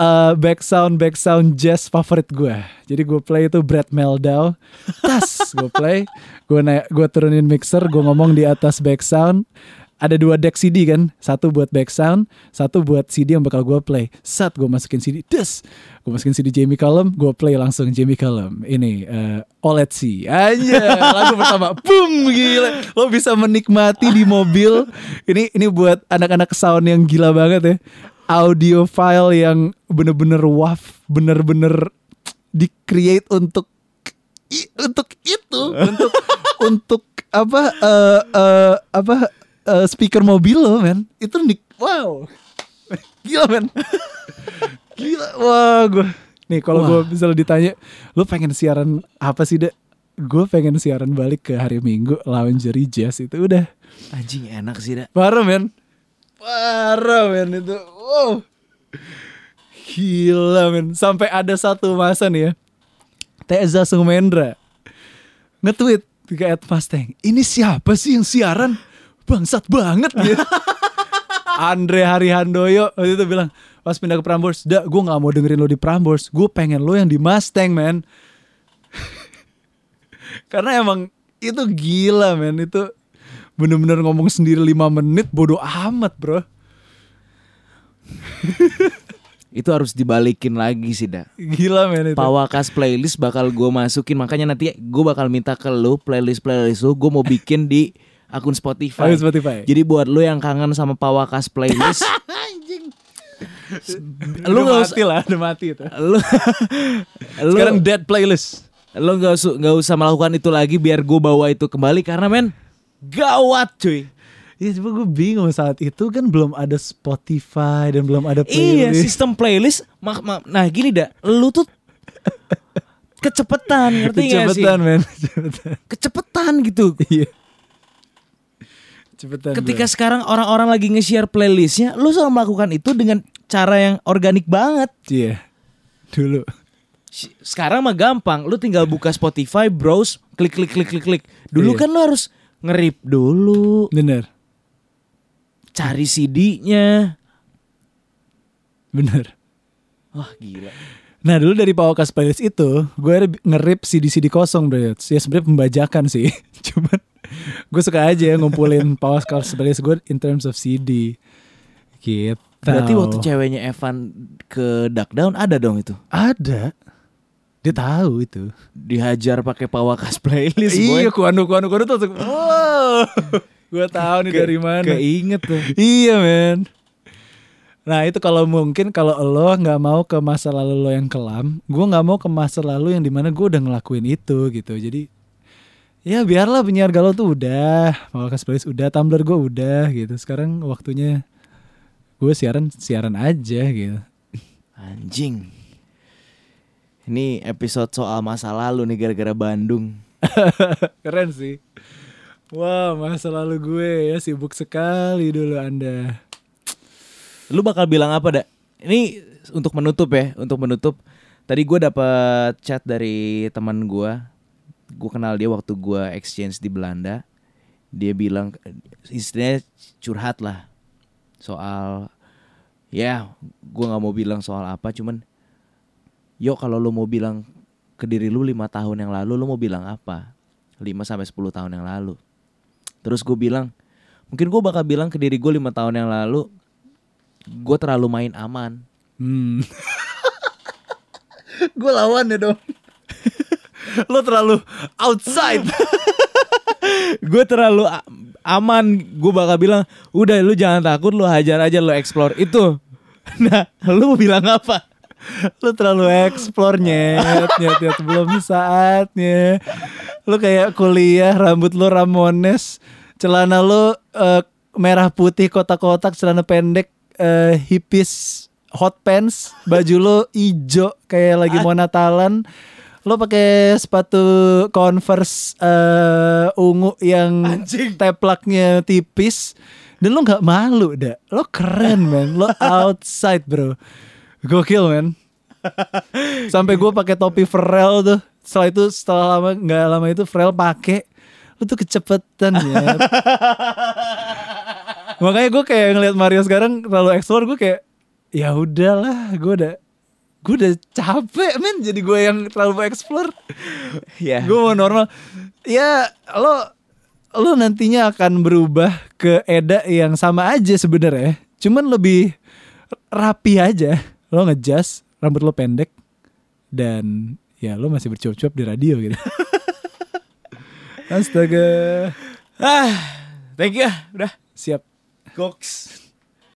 uh, back sound back sound jazz favorit gue. Jadi gue play itu Brad Meldau. Tas gue play, gue naik, gue turunin mixer, gue ngomong di atas back sound. Ada dua deck CD kan, satu buat back sound, satu buat CD yang bakal gue play. Saat gue masukin CD, des, gue masukin CD Jamie Cullum, gue play langsung Jamie Cullum. Ini uh, All at Sea, aja lagu pertama, boom gila. Lo bisa menikmati di mobil. Ini ini buat anak-anak sound yang gila banget ya audio file yang bener-bener waf, bener-bener di create untuk untuk itu, untuk untuk apa eh eh, apa eh, speaker mobil lo men. Itu nik wow. Gila men. Gila. Wah, gue Nih kalau gue misalnya ditanya, lu pengen siaran apa sih, Dek? Gue pengen siaran balik ke hari Minggu Laundry Jazz itu udah Anjing enak sih dah. Parah men Parah men itu Wow Gila men Sampai ada satu masa nih ya Teza Sumendra Nge-tweet ke Ed Mustang Ini siapa sih yang siaran Bangsat banget gitu Andre Harihandoyo waktu itu bilang pas pindah ke Prambors, "Da, gue nggak mau dengerin lo di Prambors, gue pengen lo yang di Mustang, man." Karena emang itu gila, men. Itu bener-bener ngomong sendiri 5 menit bodoh amat, bro. Itu harus dibalikin lagi sih dah. Gila, men itu. Pawakas playlist bakal gue masukin makanya nanti gue bakal minta ke lu playlist playlist lu gue mau bikin di akun Spotify. Akun Spotify. Jadi buat lu yang kangen sama Pawakas playlist, lu nggak mati lah, udah mati itu. lu lu Sekarang dead playlist. lu nggak usah nggak usah melakukan itu lagi biar gue bawa itu kembali karena men gawat cuy. Iya, coba gue bingung saat itu kan belum ada Spotify dan belum ada Iya, playlist. sistem playlist. mak- mak- nah gini dah, lu tuh kecepetan ngerti gak sih? Cepetan, men. Cepetan. Kecepetan gitu. Iya. Cepetan. Ketika bro. sekarang orang-orang lagi nge-share playlistnya, lu selalu melakukan itu dengan cara yang organik banget. Iya. Dulu. S- Sekarang mah gampang, lu tinggal buka Spotify, browse, klik klik klik klik klik. Dulu Iya. kan lu harus ngerip dulu, Bener. cari CD-nya. Bener. Wah gila. Nah dulu dari Pawakas Playlist itu Gue ngerip CD-CD kosong bro Ya sebenarnya pembajakan sih Cuman Gue suka aja ngumpulin Pawakas Playlist gue In terms of CD Gitu Berarti waktu ceweknya Evan ke Duck Down ada dong itu. Ada Dia tahu itu Dihajar pakai Pawakas playlist boy. Iya kuanu kuanu kuanu tuh Wow Gue tahu nih Ke- dari mana Keinget tuh. Iya men Nah itu kalau mungkin kalau lo nggak mau ke masa lalu lo yang kelam, gue nggak mau ke masa lalu yang di mana gue udah ngelakuin itu gitu. Jadi ya biarlah penyiar galau tuh udah, mau kasih playlist udah, Tumblr gue udah gitu. Sekarang waktunya gue siaran siaran aja gitu. Anjing. Ini episode soal masa lalu nih gara-gara Bandung. Keren sih. Wah masa lalu gue ya sibuk sekali dulu anda. Lu bakal bilang apa, Dak? Ini untuk menutup ya, untuk menutup. Tadi gue dapet chat dari teman gue. Gue kenal dia waktu gue exchange di Belanda. Dia bilang, istilahnya curhat lah. Soal, ya gue gak mau bilang soal apa, cuman... Yo kalau lu mau bilang ke diri lu lima tahun yang lalu, lu mau bilang apa? 5 sampai 10 tahun yang lalu. Terus gue bilang, mungkin gue bakal bilang ke diri gue lima tahun yang lalu, gue terlalu main aman. Hmm. gue lawan ya dong. Lo terlalu outside. gue terlalu aman. Gue bakal bilang, udah lu jangan takut, lu hajar aja, lu explore itu. Nah, lu mau bilang apa? lu terlalu explore nyet, nyet, nyet. belum saatnya. Lu kayak kuliah, rambut lu Ramones, celana lu eh, merah putih kotak-kotak, celana pendek eh, hippies hot pants, baju lu ijo kayak lagi mau Natalan. Lo pakai sepatu Converse eh, ungu yang Anjing. teplaknya tipis. Dan lo nggak malu dah lo keren man. Lo outside bro. Gokil man. Sampai gue pakai topi Pharrell tuh. Setelah itu setelah lama nggak lama itu Pharrell pakai. Lu tuh kecepetan ya. Makanya gue kayak ngeliat Mario sekarang terlalu explore gue kayak ya udahlah gue udah gue udah capek men jadi gue yang terlalu explore Ya. gue mau normal ya lo lo nantinya akan berubah ke Eda yang sama aja sebenarnya cuman lebih rapi aja lo ngejas rambut lo pendek dan ya lo masih bercuap-cuap di radio gitu astaga Ah, thank you ya. Udah. siap Goks.